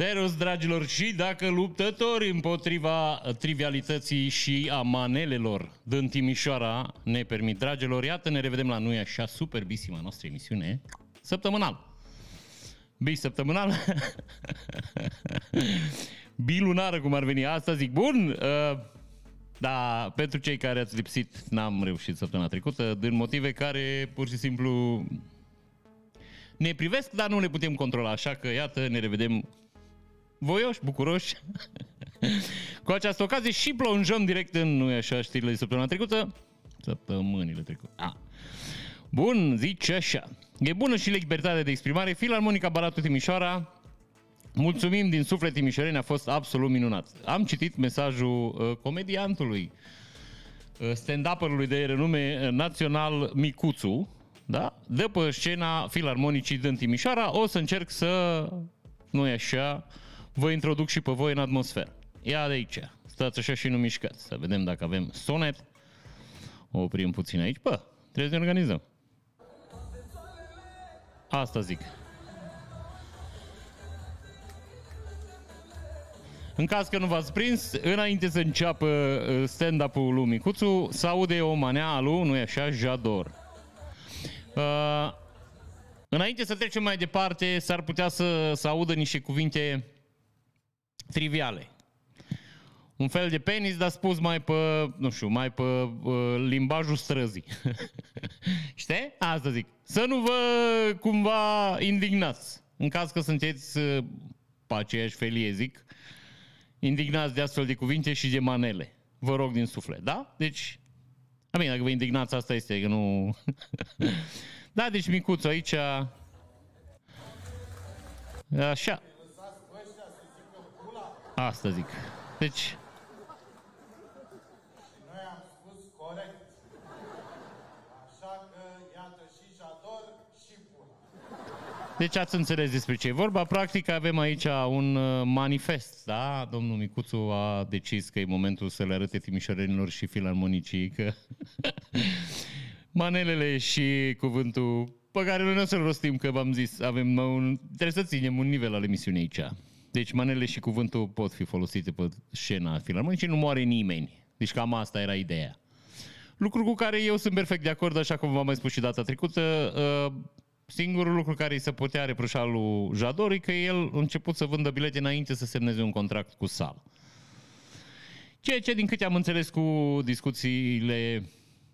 Serios, dragilor, și dacă luptători împotriva trivialității și a manelelor din Timișoara ne permit, dragilor, iată, ne revedem la noi așa superbisima noastră emisiune săptămânal. Bi săptămânal? Bilunară, cum ar veni. Asta zic, bun, uh, da, pentru cei care ați lipsit, n-am reușit săptămâna trecută, din motive care pur și simplu ne privesc, dar nu le putem controla, așa că iată, ne revedem voioși, bucuroși. Cu această ocazie și plonjăm direct în, nu așa, știrile de săptămâna trecută? Săptămânile trecute. Ah. Bun, zice așa. E bună și libertatea de exprimare. Filarmonica Baratul Timișoara Mulțumim din suflet Timișoreni, a fost absolut minunat. Am citit mesajul uh, comediantului, uh, stand-upperului de renume uh, național Micuțu, da? de pe scena filarmonicii din Timișoara. O să încerc să, nu e așa, vă introduc și pe voi în atmosferă. Ia de aici, stați așa și nu mișcați, să vedem dacă avem sonet. O oprim puțin aici. Bă, trebuie să ne organizăm. Asta zic. În caz că nu v-ați prins, înainte să înceapă uh, stand-up-ul lui Micuțu, se aude o manea a lui, nu-i așa, Jador. Uh, înainte să trecem mai departe, s-ar putea să, să audă niște cuvinte triviale. Un fel de penis, dar spus mai pe, nu știu, mai pe uh, limbajul străzii. Știi? Asta zic. Să nu vă cumva indignați. În caz că sunteți uh, pe aceeași felie, zic, indignați de astfel de cuvinte și de manele. Vă rog din suflet, da? Deci, a bine, dacă vă indignați, asta este, că nu... da, deci micuțul aici... Așa. Asta zic. Deci... Noi am spus corect. Așa că, iată, și Jador și Pula. Deci ați înțeles despre ce e vorba. Practic avem aici un uh, manifest, da? Domnul Micuțu a decis că e momentul să le arăte timișorenilor și filarmonicii că manelele și cuvântul pe care noi nu o să-l rostim, că v-am zis, avem un, trebuie să ținem un nivel al emisiunii aici. Deci manele și cuvântul pot fi folosite pe scena filarmonicii, nu moare nimeni. Deci cam asta era ideea. Lucru cu care eu sunt perfect de acord, așa cum v-am mai spus și data trecută. Uh, Singurul lucru care îi se putea reproșa lui Jador e că el a început să vândă bilete înainte să semneze un contract cu sală. Ceea ce, din câte am înțeles cu discuțiile,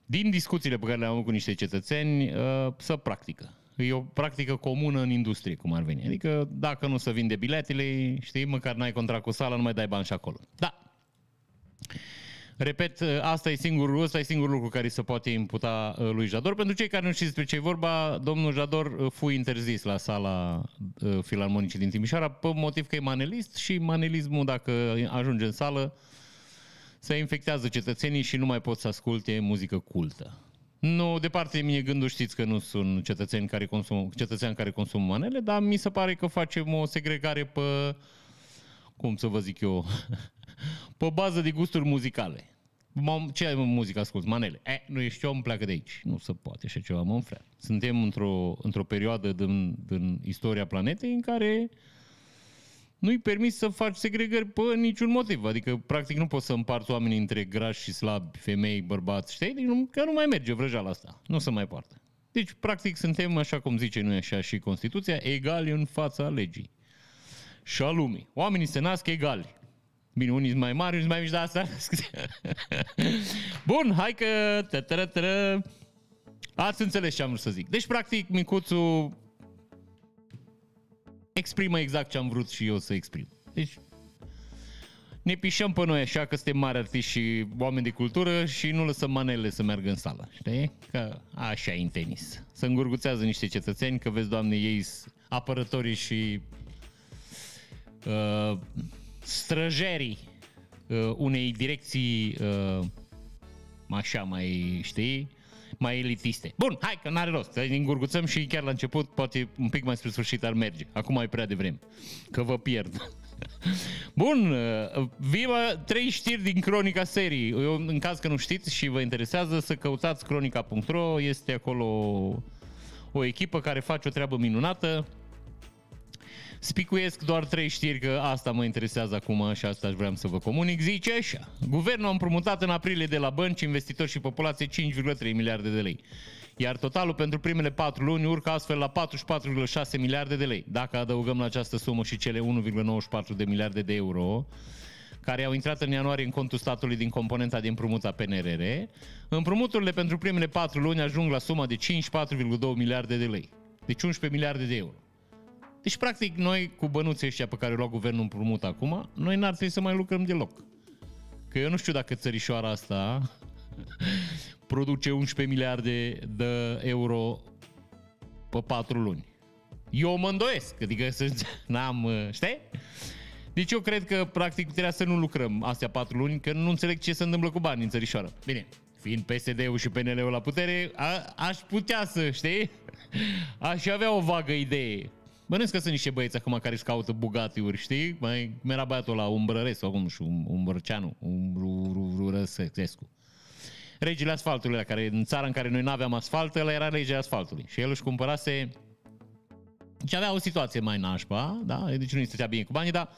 din discuțiile pe care le-am avut cu niște cetățeni, uh, să practică. E o practică comună în industrie, cum ar veni. Adică dacă nu se vinde biletele, știi, măcar n-ai contract cu sală, nu mai dai bani și acolo. Da. Repet, asta e singurul, asta e singurul lucru care se poate imputa uh, lui Jador. Pentru cei care nu știți despre ce e vorba, domnul Jador uh, fu interzis la sala uh, filarmonicii din Timișoara pe motiv că e manelist și manelismul, dacă ajunge în sală, se infectează cetățenii și nu mai pot să asculte muzică cultă. Nu, departe de mine gândul știți că nu sunt cetățeni care consumă, cetățeni care consumă manele, dar mi se pare că facem o segregare pe, cum să vă zic eu, pe bază de gusturi muzicale. Mam, ce ai mă, muzică ascult? Manele. E, nu ești om, pleacă de aici. Nu se poate așa ceva, mă, frate. Suntem într-o, într-o perioadă din, din istoria planetei în care nu-i permis să faci segregări pe niciun motiv. Adică, practic, nu poți să împarți oamenii între grași și slabi, femei, bărbați, știi? Deci, nu, că nu mai merge vrăjeala asta. Nu se mai poartă. Deci, practic, suntem, așa cum zice, nu așa și Constituția, egali în fața legii și a lumii. Oamenii se nasc egali. Bine, unii sunt mai mari, unii sunt mai mici, dar asta... Bun, hai că... Tătărătără. Ați înțeles ce am vrut să zic. Deci, practic, micuțul exprimă exact ce am vrut și eu să exprim. Deci, ne pișăm pe noi așa că suntem mari artiști și oameni de cultură și nu lăsăm manele să meargă în sală. Știi? Că așa e în tenis. Să îngurguțează niște cetățeni, că vezi, doamne, ei apărătorii și uh, străjerii uh, unei direcții uh, așa mai, știi, mai elitiste. Bun, hai că n-are rost, să îngurguțăm și chiar la început, poate un pic mai spre sfârșit ar merge. Acum e prea devreme, că vă pierd. Bun, uh, vivă trei știri din cronica serii. Eu, în caz că nu știți și vă interesează, să căutați cronica.ro, este acolo o echipă care face o treabă minunată Spicuiesc doar trei știri, că asta mă interesează acum și asta aș vrea să vă comunic. Zice așa, guvernul a împrumutat în aprilie de la bănci, investitori și populație 5,3 miliarde de lei. Iar totalul pentru primele patru luni urcă astfel la 44,6 miliarde de lei. Dacă adăugăm la această sumă și cele 1,94 de miliarde de euro, care au intrat în ianuarie în contul statului din componenta de împrumut a PNRR, împrumuturile pentru primele patru luni ajung la suma de 54,2 miliarde de lei. Deci 11 miliarde de euro. Deci, practic, noi cu bănuții ăștia pe care o lua guvernul împrumut acum, noi n-ar trebui să mai lucrăm deloc. Că eu nu știu dacă țărișoara asta produce 11 miliarde de euro pe 4 luni. Eu mă îndoiesc, adică să n-am, știi? Deci eu cred că practic trebuie să nu lucrăm astea 4 luni, că nu înțeleg ce se întâmplă cu banii în țărișoară. Bine, fiind PSD-ul și PNL-ul la putere, a, aș putea să, știi? Aș avea o vagă idee. Bănesc că sunt niște băieți acum care își caută bugatiuri, știi? Mai era băiatul la Umbrărescu, sau cum, și Umbrăceanu, Umbrăsescu. Regele asfaltului, care în țara în care noi nu aveam asfalt, ăla era regele asfaltului. Și el își cumpărase și avea o situație mai nașpa, da? Deci nu îi stătea bine cu banii, dar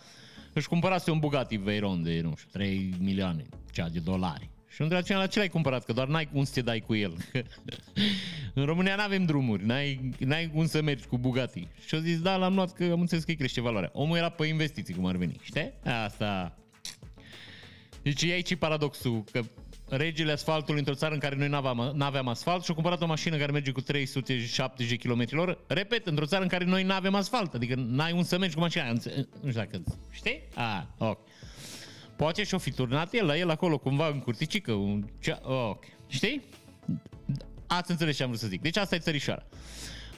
își cumpărase un Bugatti Veyron de, nu știu, 3 milioane, cea de dolari. Și între aceea la ce l-ai cumpărat? Că doar n-ai cum să te dai cu el. în România nu avem drumuri, n-ai, n-ai cum să mergi cu Bugatti. Și au zis, da, l-am luat că am înțeles că îi crește valoarea. Omul era pe investiții, cum ar veni, știi? Asta... Deci e aici paradoxul, că regele asfaltului într-o țară în care noi n-aveam, n-aveam asfalt și-a cumpărat o mașină care merge cu 370 km h repet, într-o țară în care noi n-avem asfalt, adică n-ai un să mergi cu mașina, nu știu dacă, știi? Ah, ok. Poate și-o fi turnat el la el acolo cumva în curticică, un... ok, știi? Ați înțeles ce am vrut să zic. Deci asta e țărișoara.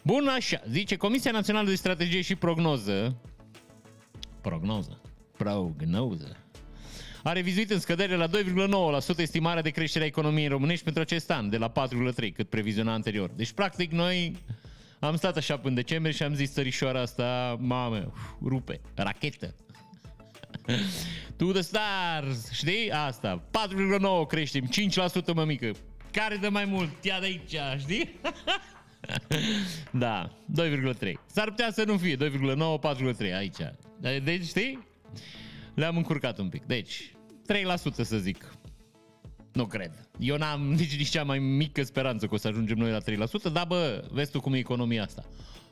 Bun, așa, zice Comisia Națională de Strategie și Prognoză, prognoză, prognoză, a revizuit în scădere la 2,9% estimarea de creștere a economiei românești pentru acest an, de la 4,3% cât previziona anterior. Deci, practic, noi am stat așa până în decembrie și am zis țărișoara asta, mamă, rupe, rachetă. to the stars, știi? Asta, 4,9 creștem, 5% mă mică. Care dă mai mult? Ia de aici, știi? da, 2,3. S-ar putea să nu fie 2,9, 4,3 aici. Deci, știi? Le-am încurcat un pic. Deci, 3% să zic. Nu cred. Eu n-am nici, nici cea mai mică speranță că o să ajungem noi la 3%, dar bă, vezi tu cum e economia asta.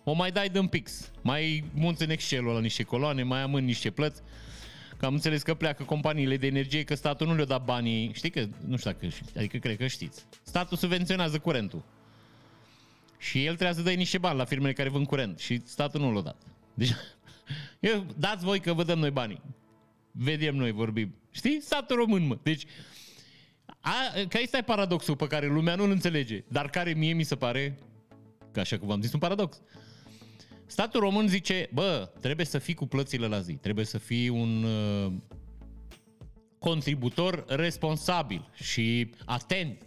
O mai dai din pix, mai munți în Excel-ul la niște coloane, mai amân niște plăți. Că am înțeles că pleacă companiile de energie, că statul nu le-a dat banii, știi că, nu știu dacă știți, adică cred că știți. Statul subvenționează curentul. Și el trebuie să dai niște bani la firmele care vând curent și statul nu l-a dat. Deci, eu, dați voi că vă dăm noi banii vedem noi, vorbim. Știi? Statul român, mă. Deci, a, că ăsta e paradoxul pe care lumea nu-l înțelege, dar care mie mi se pare, că așa cum v-am zis, un paradox. Statul român zice, bă, trebuie să fii cu plățile la zi, trebuie să fii un uh, contributor responsabil și atent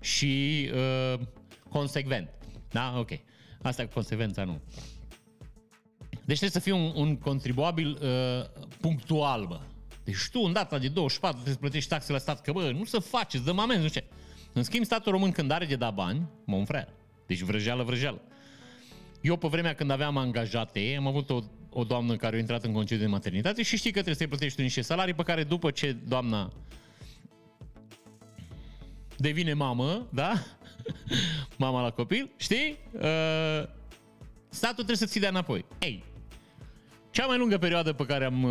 și uh, consecvent. Da? Ok. Asta cu consecvența nu. Deci trebuie să fii un, un contribuabil uh, punctual, bă. Deci tu, în data de 24, trebuie să plătești taxe la stat, că bă, nu să faceți, dăm amenzi, nu știu ce. În schimb, statul român când are de da bani, mă frère. Deci vrăjeală, vrăjeală. Eu, pe vremea când aveam angajate, am avut o, o doamnă care a intrat în concediu de maternitate și știi că trebuie să-i plătești niște salarii pe care după ce doamna devine mamă, da? Mama la copil, știi? Uh, statul trebuie să ți dea înapoi. Ei, cea mai lungă perioadă pe care am,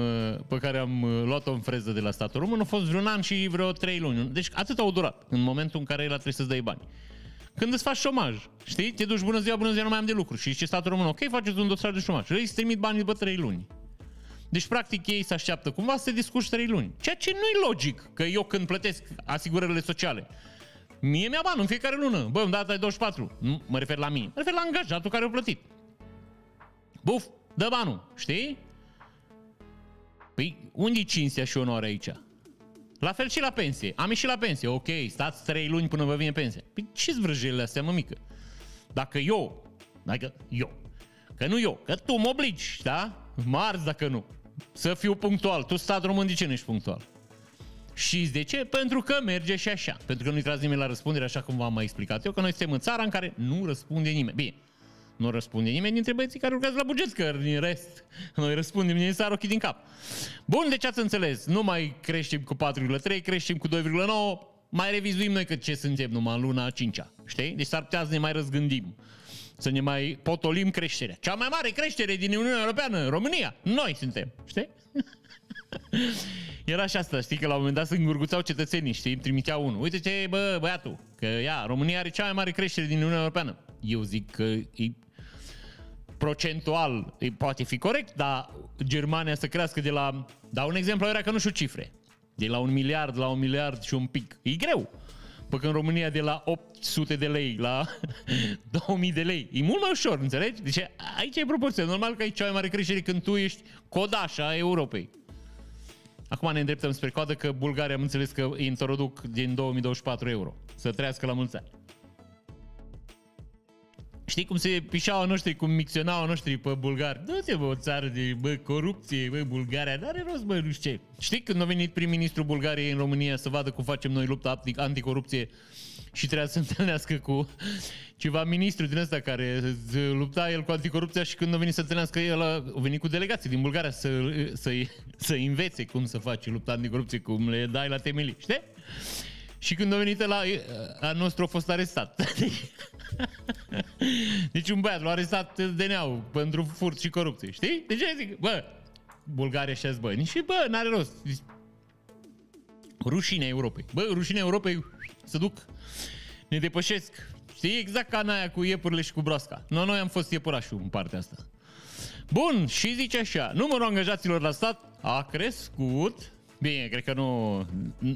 pe care am luat-o în freză de la statul român a fost vreun an și vreo trei luni. Deci atât au durat în momentul în care el a trebuit să-ți dai bani. Când îți faci șomaj, știi? Te duci bună ziua, bună ziua, nu mai am de lucru. Și ce statul român, ok, faceți un dosar de șomaj. Și îți trimit banii după trei luni. Deci, practic, ei se așteaptă cumva să te discuși trei luni. Ceea ce nu e logic, că eu când plătesc asigurările sociale, mie mi-a bani în fiecare lună. Bă, îmi data 24. Nu, mă refer la mine. Mă refer la angajatul care a plătit. Buf, dă banul, știi? Păi unde-i cinstea și onoarea aici? La fel și la pensie. Am ieșit la pensie. Ok, stați trei luni până vă vine pensia. Păi ce-s vrăjelile astea, mă mică? Dacă eu, dacă eu, că nu eu, că tu mă obligi, da? Marți dacă nu. Să fiu punctual. Tu, stat român, de ce nu ești punctual? Și de ce? Pentru că merge și așa. Pentru că nu-i tras nimeni la răspundere, așa cum v-am mai explicat eu, că noi suntem în țara în care nu răspunde nimeni. Bine, Nu răspunde nimeni dintre băieții care lucrează la buget, că din rest noi răspundem, ne sar ochii din cap. Bun, deci ați înțeles, nu mai creștem cu 4,3, creștem cu 2,9, mai revizuim noi că ce suntem numai în luna 5 știi? Deci s-ar putea să ne mai răzgândim, să ne mai potolim creșterea. Cea mai mare creștere din Uniunea Europeană, România, noi suntem, știi? Era și asta, știi, că la un moment dat se îngurguțau cetățenii, știi, îmi trimiteau unul. Uite ce, bă, băiatul, că ia, România are cea mai mare creștere din Uniunea Europeană. Eu zic că e procentual e, poate fi corect, dar Germania să crească de la... Dau un exemplu, era că nu știu cifre. De la un miliard la un miliard și un pic. E greu. Păi în România de la 800 de lei la 2000 de lei. E mult mai ușor, înțelegi? Deci aici e proporție. Normal că ai cea mai mare creștere când tu ești codașa Europei. Acum ne îndreptăm spre coadă că Bulgaria am înțeles că introduc din 2024 euro. Să trăiască la mulți ani. Știi cum se pișau noștri, cum micționau noștri pe bulgari? Du-te, bă, o țară de, bă, corupție, bă, Bulgaria, dar are rost, bă, nu știu ce. Știi când a venit prim-ministrul Bulgariei în România să vadă cum facem noi lupta anticorupție și trebuia să se întâlnească cu ceva ministru din ăsta care lupta el cu anticorupția și când a venit să întâlnească el, a venit cu delegații din Bulgaria să, să, să învețe cum să faci lupta anticorupție, cum le dai la temelii, știi? Și când a venit la a nostru a fost arestat. deci un băiat l-a arestat DNA-ul pentru furt și corupție, știi? Deci zic, bă, Bulgaria și bă, și bă, n-are rost. Deci, rușinea Europei. Bă, rușinea Europei să duc, ne depășesc. Știi, exact ca în aia cu iepurile și cu broasca. No, noi am fost iepurașul în partea asta. Bun, și zice așa, numărul angajaților la stat a crescut Bine, cred că nu,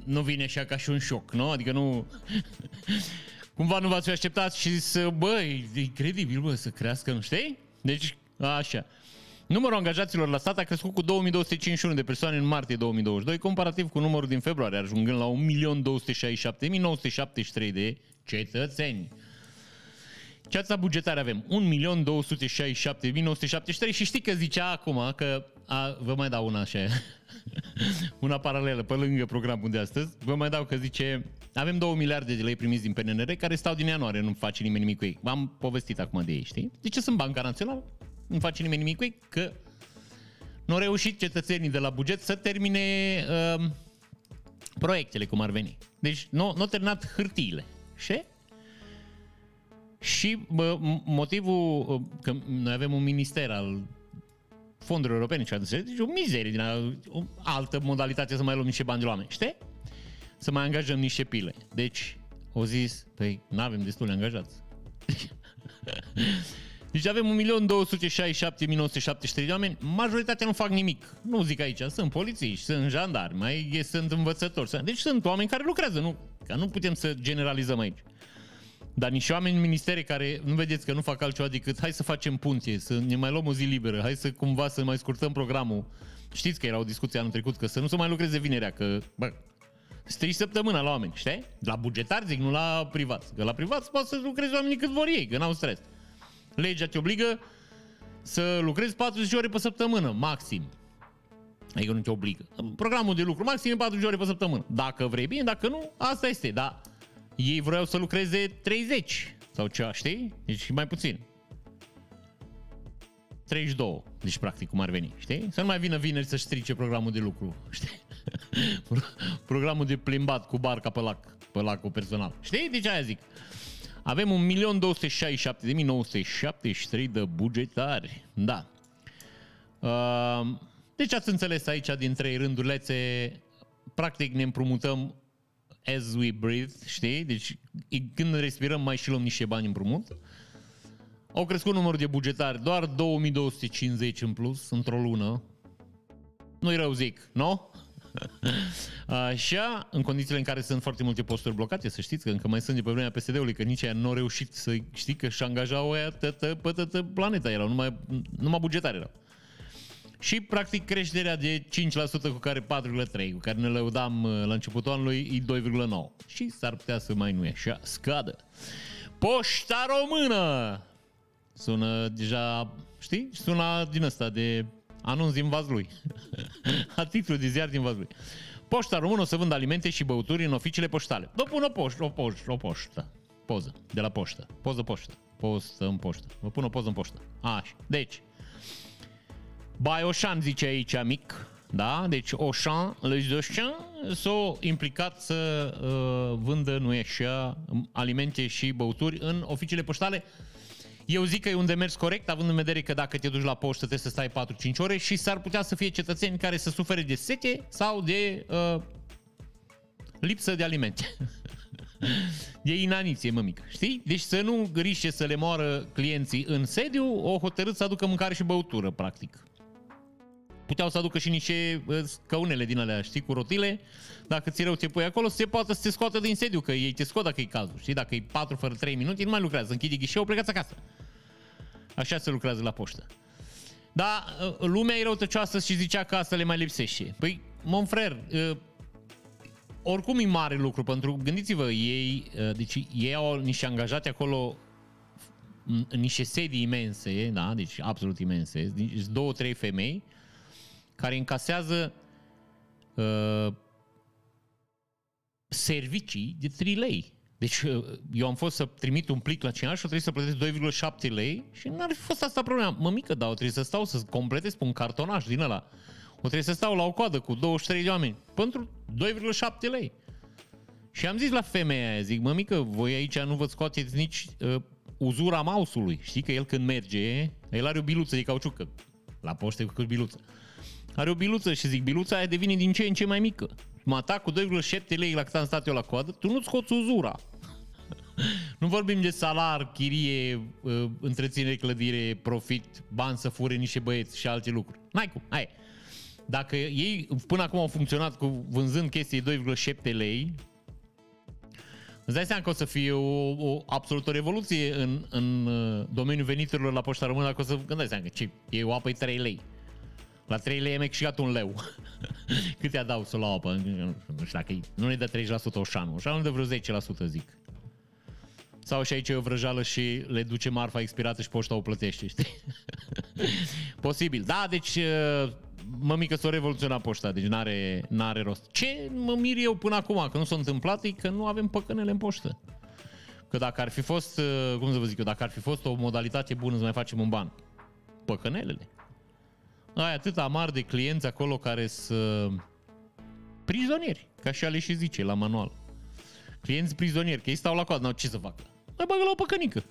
nu vine așa ca și un șoc, nu? Adică nu... Cumva nu v-ați așteptat și să, băi, e incredibil, bă, să crească, nu știi? Deci, așa. Numărul angajaților la stat a crescut cu 2251 de persoane în martie 2022, comparativ cu numărul din februarie, ajungând la 1.267.973 de cetățeni. Ceața bugetară avem 1.267.973 și știi că zicea acum că a, vă mai dau una așa, una paralelă pe lângă programul de astăzi, vă mai dau că zice avem 2 miliarde de lei primiți din PNR care stau din ianuarie, nu face nimeni nimic cu ei. V-am povestit acum de ei, știi? De ce sunt Banca Națională? Nu face nimeni nimic cu ei? Că nu au reușit cetățenii de la buget să termine uh, proiectele cum ar veni. Deci nu, nu au terminat hârtiile. Și și bă, motivul că noi avem un minister al fondurilor europene, ceva de deci o mizerie din a, o altă modalitate să mai luăm niște bani de la oameni, știi? Să mai angajăm niște pile. Deci, au zis, păi, nu avem destul de angajați. Deci avem 1.267.973 de oameni, majoritatea nu fac nimic. Nu zic aici, sunt polițiști, sunt jandarmi, mai sunt învățători. Deci sunt oameni care lucrează, nu, că nu putem să generalizăm aici. Dar niște oameni în ministere care nu vedeți că nu fac altceva decât hai să facem punție, să ne mai luăm o zi liberă, hai să cumva să mai scurtăm programul. Știți că era o discuție anul trecut că să nu se mai lucreze vinerea, că bă, strici săptămâna la oameni, știi? La bugetar zic, nu la privat. Că la privat poate să lucrezi oamenii cât vor ei, că n-au stres. Legea te obligă să lucrezi 40 ore pe săptămână, maxim. Adică nu te obligă. Programul de lucru maxim 40 ore pe săptămână. Dacă vrei bine, dacă nu, asta este. Dar ei vreau să lucreze 30 sau ceva, știi? Deci mai puțin. 32, deci practic cum ar veni, știi? Să nu mai vină vineri să strice programul de lucru, știi? programul de plimbat cu barca pe lac, pe lacul personal. Știi? Deci aia zic. Avem 1.267.973 de bugetari. Da. Uh, deci ați înțeles aici din trei rândulețe, practic ne împrumutăm as we breathe, știi? Deci când respirăm mai și luăm niște bani împrumut. Au crescut numărul de bugetari doar 2250 în plus într-o lună. Nu-i rău zic, nu? Așa, în condițiile în care sunt foarte multe posturi blocate, să știți că încă mai sunt de pe vremea PSD-ului, că nici aia nu au reușit să știi că și angajau aia pe toată planeta erau, numai, numai bugetari erau. Și, practic, creșterea de 5% cu care 4,3%, cu care ne lăudam uh, la începutul anului, e 2,9%. Și s-ar putea să mai nu e așa, scadă. Poșta Română! Sună deja, știi? Sună din ăsta de anunț din Vazlui. A titlu de ziar din Vazlui. Poșta Română o să vândă alimente și băuturi în oficiile poștale. Vă pun o poștă, o poștă, o poștă. Poză, de la poștă. Poză poștă. Postă în poștă. Vă pun o poză în poștă. Așa. Deci, Baioșan zice aici mic, da? Deci Auchan, le Auchan s-au implicat să uh, vândă, nu e așa, alimente și băuturi în oficiile poștale. Eu zic că e un demers corect, având în vedere că dacă te duci la poștă trebuie să stai 4-5 ore și s-ar putea să fie cetățeni care să sufere de sete sau de uh, lipsă de alimente. de inaniție, mămică, știi? Deci să nu grișe să le moară clienții în sediu, o hotărât să aducă mâncare și băutură, practic puteau să aducă și niște căunele din alea, știi, cu rotile. Dacă ți rău, te pui acolo, se poate să te scoată din sediu, că ei te scot dacă e cazul. Știi, dacă e 4 fără 3 minute, nu mai lucrează. Închide ghișeul, plecați acasă. Așa se lucrează la poștă. Da, lumea e răutăcioasă și zicea că asta le mai lipsește. Păi, mon frer, oricum e mare lucru, pentru gândiți-vă, ei, deci ei au niște angajate acolo în niște sedii imense, da, deci absolut imense, deci două, trei femei, care încasează uh, servicii de 3 lei. Deci uh, eu am fost să trimit un plic la cineva și o trebuie să plătesc 2,7 lei și nu ar fi fost asta problema. Mămică, dar o trebuie să stau să completez pe un cartonaj din ăla. O trebuie să stau la o coadă cu 23 de oameni pentru 2,7 lei. Și am zis la femeia aia, zic, mămică, voi aici nu vă scoateți nici uh, uzura mouse-ului. Știi că el când merge, el are o biluță de cauciuc, că la poște cu biluță. Are o biluță și zic, biluța aia devine din ce în ce mai mică. Mă atac cu 2,7 lei la cât am stat eu la coadă, tu nu-ți scoți uzura. nu vorbim de salar, chirie, uh, întreținere, clădire, profit, bani să fure niște băieți și alte lucruri. N-ai cum, hai. Dacă ei până acum au funcționat cu vânzând chestii 2,7 lei, Îți dai seama că o să fie o, o absolută o revoluție în, în uh, domeniul veniturilor la poșta română, dacă o să... Când dai seama că ce, e o apă 3 lei. La 3 lei am câștigat un leu. Cât i-a dau să la apă? Nu știu dacă nu ne dă 30% Oșanul. Oșanul dă vreo 10% zic. Sau și aici e o vrăjală și le duce marfa expirată și poșta o plătește, știi? Posibil. Da, deci mă mică s-o revoluționa poșta, deci n-are, n-are rost. Ce mă mir eu până acum, că nu s-a întâmplat, e că nu avem păcănele în poștă. Că dacă ar fi fost, cum să vă zic eu, dacă ar fi fost o modalitate bună să mai facem un ban, păcănelele ai atâta mari de clienți acolo care sunt prizonieri, ca și aleș și zice la manual. Clienți prizonieri, că ei stau la coadă, n-au ce să facă. Mai bagă la o păcănică.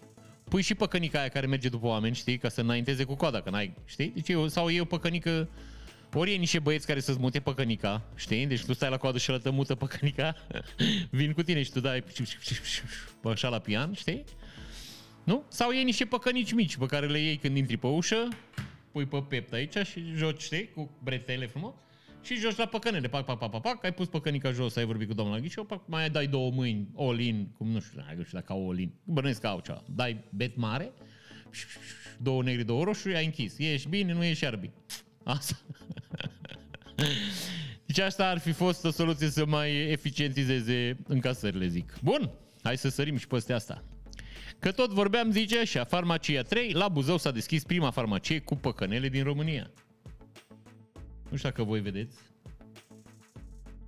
Pui și păcănica aia care merge după oameni, știi, ca să înainteze cu coada, că n-ai, știi? Deci eu, sau e o păcănică, ori e niște băieți care să-ți mute păcănica, știi? Deci tu stai la coadă și ăla mută păcănica, vin cu tine și tu dai așa la pian, știi? Nu? Sau e niște păcănici mici pe care le iei când intri pe ușă, pui pe pept aici și joci, știi, cu bretele frumos și joci la păcănele, pac, pac, pac, pac, pac, ai pus păcănica jos, ai vorbit cu domnul la ghișeu, pac, mai dai două mâini, all-in, cum nu știu, nu știu dacă au all-in, bănuiesc că au ceva, dai bet mare, două negri, două roșu, ai închis. Ești bine, nu ești iar bine. Asta. Deci asta ar fi fost o soluție să mai eficientizeze încasările, zic. Bun, hai să sărim și peste asta. Că tot vorbeam, zice așa, farmacia 3, la Buzău s-a deschis prima farmacie cu păcănele din România. Nu știu dacă voi vedeți,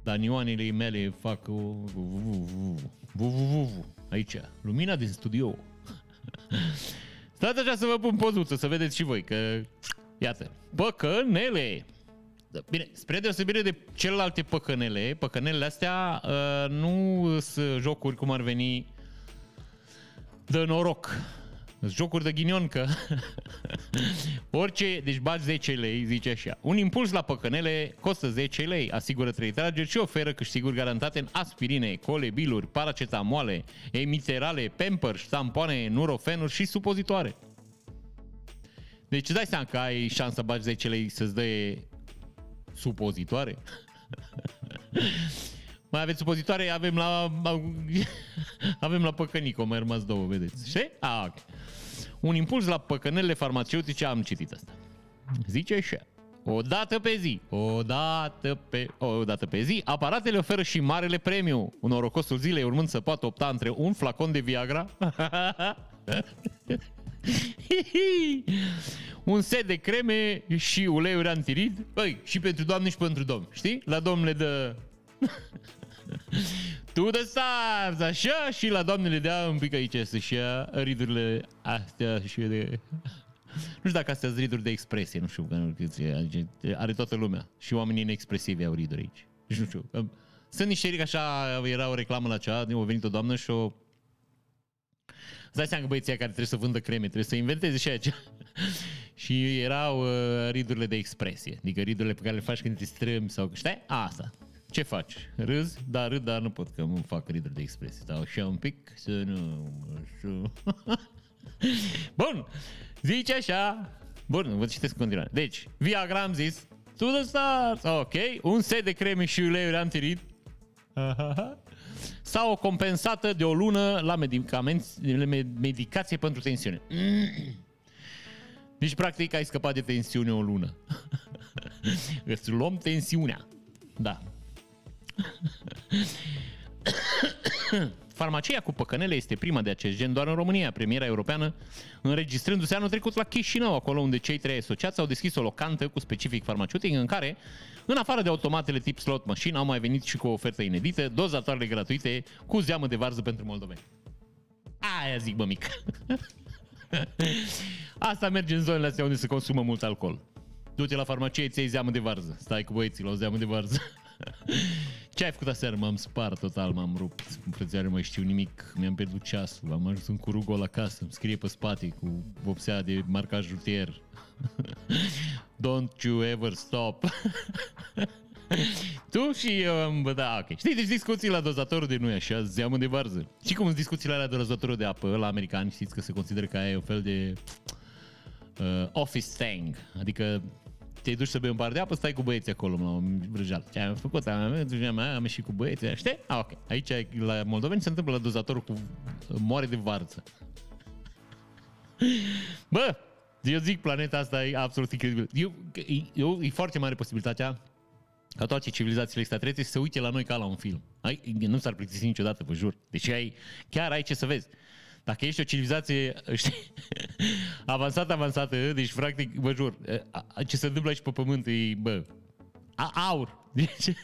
dar nioanele mele fac aici, lumina din studio. Stați așa să vă pun pozuță, să vedeți și voi, că iată, păcănele. Bine, spre deosebire de celelalte păcănele, păcănele astea uh, nu sunt jocuri cum ar veni de noroc. Jocuri de ghinion că orice, deci bați 10 lei, zice așa. Un impuls la păcănele costă 10 lei, asigură 3 trageri și oferă câștiguri garantate în aspirine, cole, biluri, paracetamoale, emiterale, pampers, ștampoane, nurofenuri și supozitoare. Deci dai seama că ai șansa să bagi 10 lei să-ți dă supozitoare? Mai aveți supozitoare? Avem la... avem la Păcănico, mai rămas două, vedeți. Știi? Ah, ok. Un impuls la păcănele farmaceutice, am citit asta. Zice așa. O dată pe zi, o dată pe, o dată pe zi, aparatele oferă și marele premiu. Un norocosul zilei urmând să poată opta între un flacon de Viagra un set de creme și uleiuri antirid. Băi, și pentru doamne și pentru domn, știi? La domn le dă To the stars, așa, și la doamnele dea un pic aici să-și ia ridurile astea și de... Nu știu dacă astea sunt riduri de expresie, nu știu, că adică are toată lumea. Și oamenii inexpresivi au riduri aici. Deci nu știu. Sunt niște rig așa, era o reclamă la cea, a venit o doamnă și o Îți dai seama că băieții care trebuie să vândă creme, trebuie să inventeze și aici. și erau uh, ridurile de expresie. Adică ridurile pe care le faci când te strâmbi sau... Știi? Asta. Ce faci? Râzi? Da, râd, dar nu pot că nu fac riduri de expresie. Stau așa un pic să nu... Așa. Bun. Zice așa. Bun, vă citesc în continuare. Deci, Viagra am zis. To the stars. Ok. Un set de creme și uleiuri antirid. Sau o compensată de o lună la medicație pentru tensiune. Deci, practic, ai scăpat de tensiune o lună. Îți luăm tensiunea. Da. Farmacia cu păcănele este prima de acest gen doar în România, premiera europeană, înregistrându-se anul trecut la Chișinău, acolo unde cei trei asociați au deschis o locantă cu specific farmaceutic în care, în afară de automatele tip slot machine, au mai venit și cu o ofertă inedită, dozatoarele gratuite cu zeamă de varză pentru moldoveni. Aia zic, bă, mic. Asta merge în zonele astea unde se consumă mult alcool. Du-te la farmacie, ți zeamă de varză. Stai cu băieții la o zeamă de varză. Ce ai făcut aseară? M-am spart total, m-am rupt. Frățioare, nu mai știu nimic. Mi-am pierdut ceasul. Am ajuns în curugul la casă. Îmi scrie pe spate cu vopsea de marcaj rutier. Don't you ever stop. tu și eu, bă, da, ok. Știi, deci discuții la dozatorul de nu e așa, zeamă de varză. Și cum sunt discuțiile alea de dozatorul de apă la americani, știți că se consideră că e un fel de uh, office thing, adică te duci să bei un par de apă, stai cu băieții acolo la un vrăjeală. Ce am făcut? Am, am, am ieșit cu băieții, știi? Ah, ok. Aici, la moldoveni, se întâmplă la dozatorul cu moare de varză. Bă, eu zic, planeta asta e absolut incredibil. Eu, eu, e foarte mare posibilitatea ca toate civilizațiile extraterestre să se uite la noi ca la un film. Ai, nu s-ar plictisi niciodată, vă jur. Deci ai, chiar ai ce să vezi. Dacă ești o civilizație, știi, avansată, avansată, deci practic, vă jur, ce se întâmplă aici pe pământ e, bă, aur. Deci,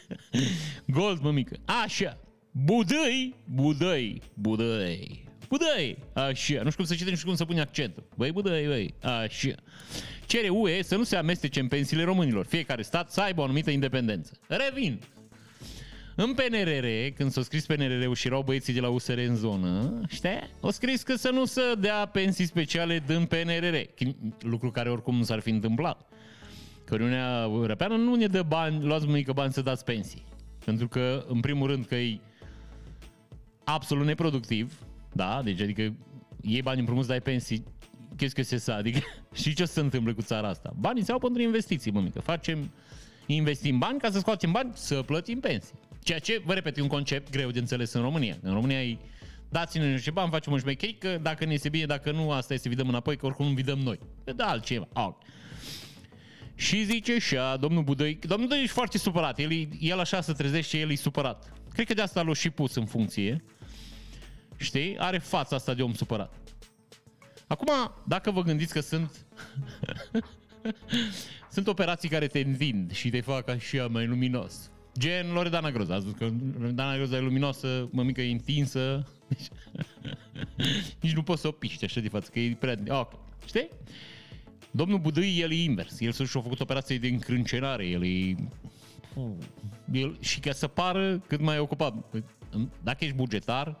gold, mămică. Așa. Budăi, budăi, budăi. Budăi, așa. Nu știu cum să citești, nu știu cum să pune accentul. Băi, budăi, băi, așa. Cere UE să nu se amestece în pensiile românilor. Fiecare stat să aibă o anumită independență. Revin. În PNRR, când s-a scris PNRR-ul și erau băieții de la USR în zonă, știi? O scris că să nu se dea pensii speciale din PNRR, lucru care oricum nu s-ar fi întâmplat. Că Uniunea Europeană nu ne dă bani, luați mică bani să dați pensii. Pentru că, în primul rând, că e absolut neproductiv, da, deci adică iei bani împrumut, dai pensii, qu'est-ce que c'est ça? Adică, și ce se întâmplă cu țara asta? Banii se au pentru investiții, mă mică. Facem, investim bani ca să scoatem bani să plătim pensii. Ceea ce, vă repet, e un concept greu de înțeles în România. În România e dați-ne niște bani, facem un șmechei, că dacă ne este bine, dacă nu, asta este, vi dăm înapoi, că oricum nu vi dăm noi. Da, altceva. Oh. Și zice așa, domnul Budăi, domnul Budăi e foarte supărat, el, el așa se trezește, el e supărat. Cred că de asta l-a și pus în funcție. Știi? Are fața asta de om supărat. Acum, dacă vă gândiți că sunt sunt operații care te întind și te fac așa mai luminos. Gen Loredana Groza. Ați că Loredana Groza e luminoasă, mămică e întinsă. Nici nu poți să o piști așa de față, că e prea... Ok. Știi? Domnul Budâi, el e invers. El și-a făcut operație de încrâncenare. El e... El, și ca să pară cât mai ocupat. Dacă ești bugetar,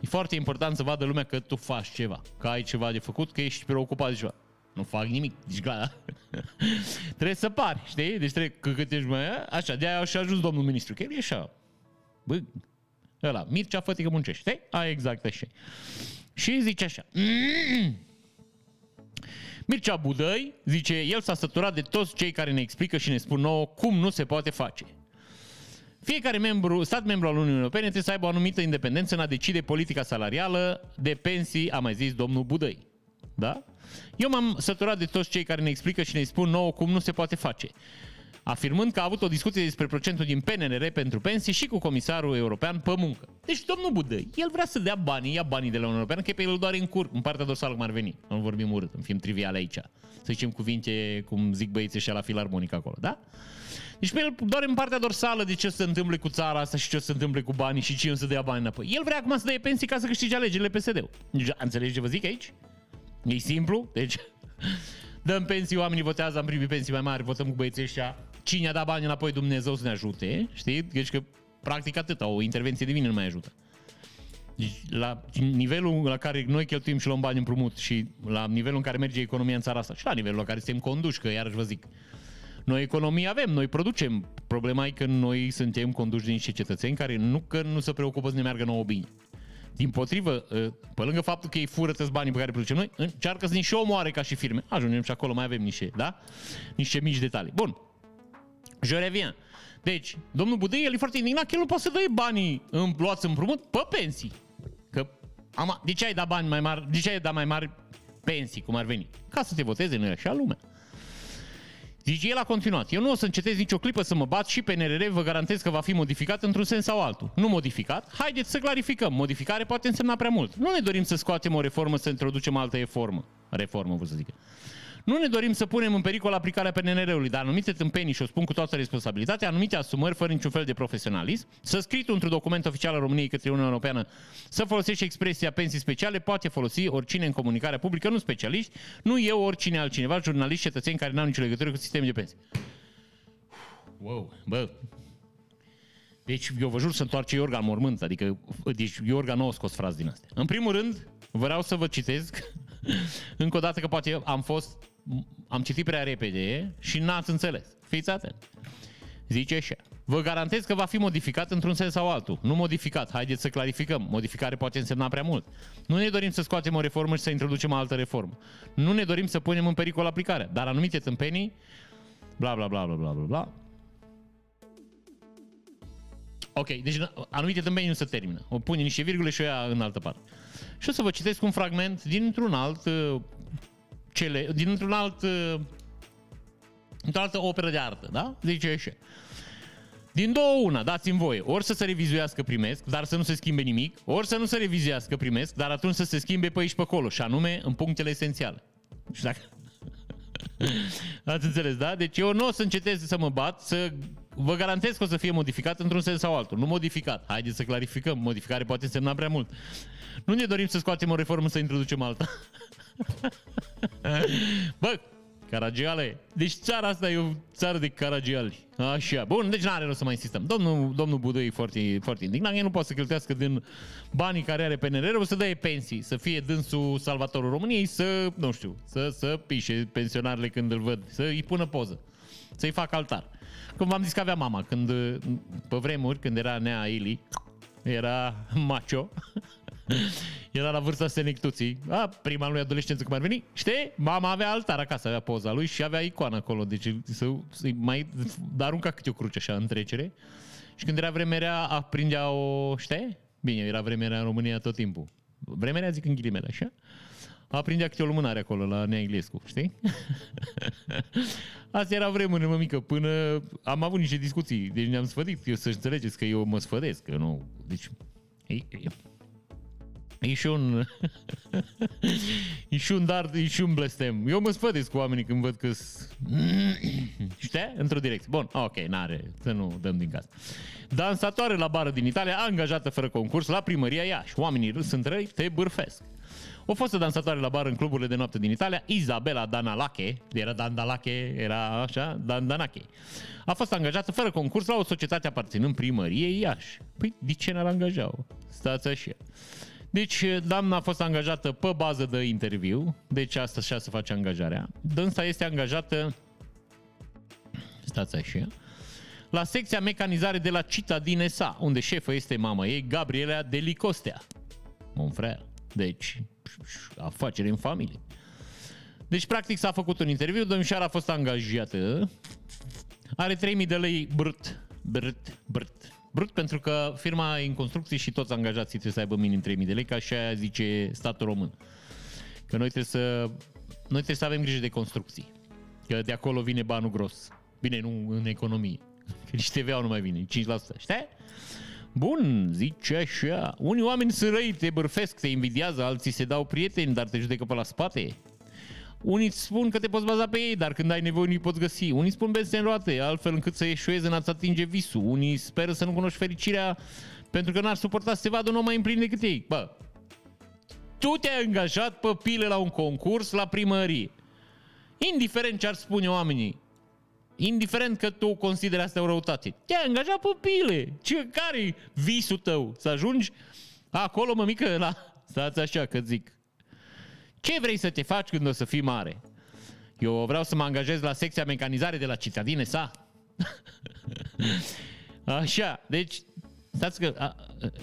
e foarte important să vadă lumea că tu faci ceva, că ai ceva de făcut, că ești preocupat de ceva. Nu fac nimic, deci gata. trebuie să pari, știi? Deci trebuie că cât ești mai... Așa, de-aia și ajuns domnul ministru, că el e așa. Bă, ăla, Mircea Fătică muncește, știi? A, exact așa. Și zice așa. Mm! Mircea Budăi zice, el s-a săturat de toți cei care ne explică și ne spun nouă cum nu se poate face. Fiecare membru, stat membru al Uniunii Europene trebuie să aibă o anumită independență în a decide politica salarială de pensii, a mai zis domnul Budăi. Da? Eu m-am săturat de toți cei care ne explică și ne spun nouă cum nu se poate face. afirmând că a avut o discuție despre procentul din PNR pentru pensii și cu comisarul european pe muncă. Deci domnul Budă, el vrea să dea banii, ia banii de la Uniunea Europeană, că pe el doar în cur, în partea dorsală cum ar veni. Nu vorbim urât, în film trivial aici. Să zicem cuvinte, cum zic băieții și la filarmonic acolo, da? Deci pe el doar în partea dorsală de ce se întâmplă cu țara asta și ce se întâmplă cu banii și cine să dea bani înapoi. El vrea acum să dea pensii ca să câștige alegerile PSD-ul. Deci, înțelegi ce vă zic aici? E simplu? Deci dăm pensii, oamenii votează, am primit pensii mai mari, votăm cu băieții ăștia. Cine a dat bani înapoi, Dumnezeu să ne ajute, știi? Deci că practic atât, o intervenție divină nu mai ajută. Deci, la nivelul la care noi cheltuim și luăm bani împrumut și la nivelul în care merge economia în țara asta și la nivelul la care suntem conduși, că iarăși vă zic, noi economie avem, noi producem. Problema e că noi suntem conduși de niște cetățeni care nu că nu se preocupă să ne meargă nouă bine. Din potrivă, ă, pe lângă faptul că ei fură toți banii pe care producem noi, încearcă să ne și omoare ca și firme. Ajungem și acolo, mai avem niște, da? Niște mici detalii. Bun. Je reviens. Deci, domnul Budăi, el e foarte indignat că el nu poate să dă banii în, luați împrumut pe pensii. Că, ama, de ce ai dat bani mai mari, de ce ai dat mai mari pensii, cum ar veni? Ca să te voteze, nu așa lumea. Zice, el a continuat. Eu nu o să încetez nicio clipă să mă bat și pe NRR vă garantez că va fi modificat într-un sens sau altul. Nu modificat? Haideți să clarificăm. Modificare poate însemna prea mult. Nu ne dorim să scoatem o reformă, să introducem altă reformă. Reformă, vă să zic. Nu ne dorim să punem în pericol aplicarea PNR-ului, dar anumite tâmpenii, și o spun cu toată responsabilitatea, anumite asumări fără niciun fel de profesionalism, să scriți într-un document oficial al României către Uniunea Europeană să folosești expresia pensii speciale, poate folosi oricine în comunicarea publică, nu specialiști, nu eu, oricine altcineva, jurnaliști, cetățeni care n-au nicio legătură cu sistemul de pensii. Wow, bă, deci eu vă jur să întoarce Iorga în mormânt, adică deci Iorga nu a scos fraze din astea. În primul rând, vreau să vă citesc încă o dată că poate am fost am citit prea repede și n-ați înțeles. Fiți atent. Zice așa. Vă garantez că va fi modificat într-un sens sau altul. Nu modificat. Haideți să clarificăm. Modificare poate însemna prea mult. Nu ne dorim să scoatem o reformă și să introducem o altă reformă. Nu ne dorim să punem în pericol aplicarea. Dar anumite tâmpenii, bla bla bla bla bla bla bla. Ok, deci anumite tâmpenii nu se termină. O pune niște virgule și o ia în altă parte. Și o să vă citesc un fragment dintr-un alt cele, dintr-un alt, uh, într-o altă operă de artă, da? Zice așa. Din două una, dați-mi voie. Ori să se revizuiască primesc, dar să nu se schimbe nimic, ori să nu se revizuiască primesc, dar atunci să se schimbe pe aici pe acolo, și anume în punctele esențiale. Și dacă... Ați înțeles, da? Deci eu nu o să încetez să mă bat, să vă garantez că o să fie modificat într-un sens sau altul. Nu modificat. Haideți să clarificăm. Modificare poate însemna prea mult. Nu ne dorim să scoatem o reformă, să introducem alta. Bă, Caragiale. Deci țara asta e o țară de caragiali. Așa. Bun, deci n-are rost să mai insistăm. Domnul, domnul Budă e foarte, foarte indignat. El nu poate să cheltuiască din banii care are PNR, o să dea pensii, să fie dânsul salvatorul României, să, nu știu, să, să pișe pensionarele când îl văd, să îi pună poză, să-i facă altar. Cum v-am zis că avea mama, când, pe vremuri, când era Nea Ili, era macho, Era la vârsta senectuții. A, prima lui adolescență cum ar veni. Știi? Mama avea altar acasă, avea poza lui și avea icoană acolo. Deci să, să mai arunca câte o cruce așa în trecere. Și când era vremea rea, aprindea o... Știi? Bine, era vremea în România tot timpul. Vremea zic în ghilimele, așa? aprindea câte o lumânare acolo la Nea Inglescu, știi? Asta era vremuri, mă mică, până am avut niște discuții, deci ne-am sfădit, eu să înțelegeți că eu mă sfădesc, că nu, deci, e, e, E și un... e și un dar, e și un blestem. Eu mă sfădesc cu oamenii când văd că Știi? Într-o direcție. Bun, ok, n-are, să nu dăm din casă. Dansatoare la bară din Italia, angajată fără concurs la primăria Iași. Oamenii sunt răi, te bârfesc. O fostă dansatoare la bar în cluburile de noapte din Italia, Isabela Danalache, era Dandalache, era așa, Dandanache, a fost angajată fără concurs la o societate aparținând primăriei Iași. Păi, de ce n-ar angaja-o? Stați așa. Deci, doamna a fost angajată pe bază de interviu, deci asta așa se face angajarea. Dânsa este angajată, stați așa, la secția mecanizare de la Cita SA, unde șefă este mama ei, Gabriela Delicostea. Un frère. Deci, afacere în familie. Deci, practic, s-a făcut un interviu, domnișoara a fost angajată, are 3000 de lei brut, brut, brut, brut pentru că firma e în construcții și toți angajații trebuie să aibă minim 3000 de lei, ca așa zice statul român. Că noi trebuie să, noi trebuie să avem grijă de construcții. Că de acolo vine banul gros. Bine, nu în economie. Că nici TVA nu mai vine, 5%, știi? Bun, zice așa. Unii oameni sunt răi, te bârfesc, te invidiază, alții se dau prieteni, dar te judecă pe la spate. Unii îți spun că te poți baza pe ei, dar când ai nevoie nu poți găsi. Unii spun beste în roate, altfel încât să eșuezi în a-ți atinge visul. Unii speră să nu cunoști fericirea pentru că n-ar suporta să se vadă un om mai împlin decât ei. Bă, tu te-ai angajat pe pile la un concurs la primărie. Indiferent ce ar spune oamenii, indiferent că tu consideri asta o răutate, te-ai angajat pe pile. Ce, care visul tău? Să ajungi acolo, mămică, la... Stați așa că zic. Ce vrei să te faci când o să fii mare? Eu vreau să mă angajez la secția mecanizare de la citadine sa. Așa, deci, stați că a,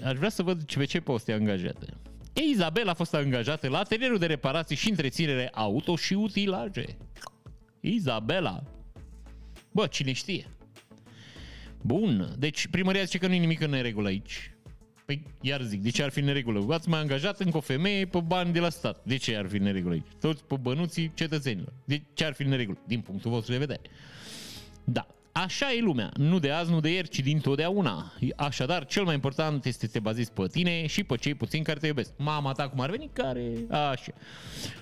aș vrea să văd pe ce post e angajată. Izabela a fost angajată la atelierul de reparații și întreținere auto și utilaje. Izabela. Bă, cine știe? Bun, deci primăria zice că nu e nimic în neregulă aici. Păi, iar zic, de ce ar fi neregulă? Ați mai angajat încă o femeie pe bani de la stat. De ce ar fi neregulă aici? Toți pe bănuții cetățenilor. De ce ar fi neregulă? Din punctul vostru de vedere. Da, Așa e lumea, nu de azi, nu de ieri, ci din totdeauna. Așadar, cel mai important este să te bazezi pe tine și pe cei puțini care te iubesc. Mama ta cum ar veni, care... Așa.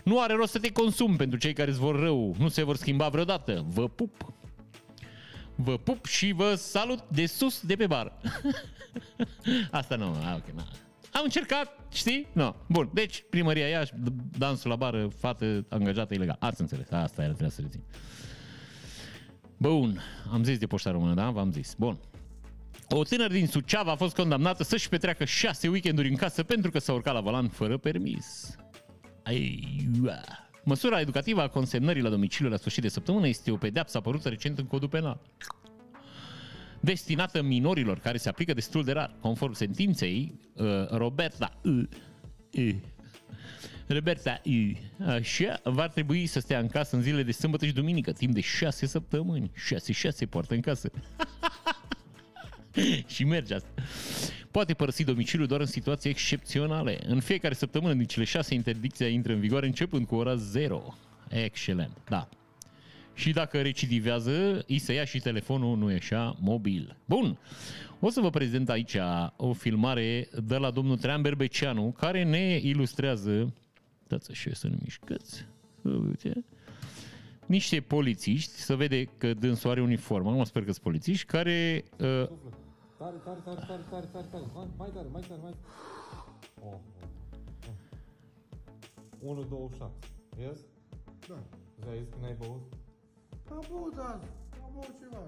Nu are rost să te consumi pentru cei care îți vor rău, nu se vor schimba vreodată. Vă pup! Vă pup și vă salut de sus de pe bar. Asta nu, a, ok, na. Am încercat, știi? No. Bun, deci primăria Iași, dansul la bară, fată angajată ilegal. Ați înțeles, asta era trebuia să rețin. Bun, am zis de poșta română, da? V-am zis. Bun. O tânără din Suceava a fost condamnată să-și petreacă șase weekenduri în casă pentru că s-a urcat la volan fără permis. Ai, Măsura educativă a consemnării la domiciliu la sfârșit de săptămână este o pedeapsă apărută recent în codul penal. Destinată minorilor care se aplică destul de rar. Conform sentinței, uh, Roberta uh, uh, Roberta I. Așa, va trebui să stea în casă în zilele de sâmbătă și duminică, timp de șase săptămâni. Șase, șase poartă în casă. și merge asta. Poate părăsi domiciliul doar în situații excepționale. În fiecare săptămână din cele șase interdicții intră în vigoare începând cu ora 0. Excelent, da. Și dacă recidivează, îi se ia și telefonul, nu e așa, mobil. Bun, o să vă prezint aici o filmare de la domnul Trean Berbeceanu, care ne ilustrează Dați așa să nu mișcați. Uite. Niște polițiști, să vede că dânsul are uniformă, nu sper că sunt polițiști, care... Uh... Tare, tare, tare, tare, tare, tare, tare, mai tare, mai tare, mai oh, oh, oh. 1, 2, 7. Yes? Da. Ți-ai zis că n-ai băut? Am băut azi, am băut ceva.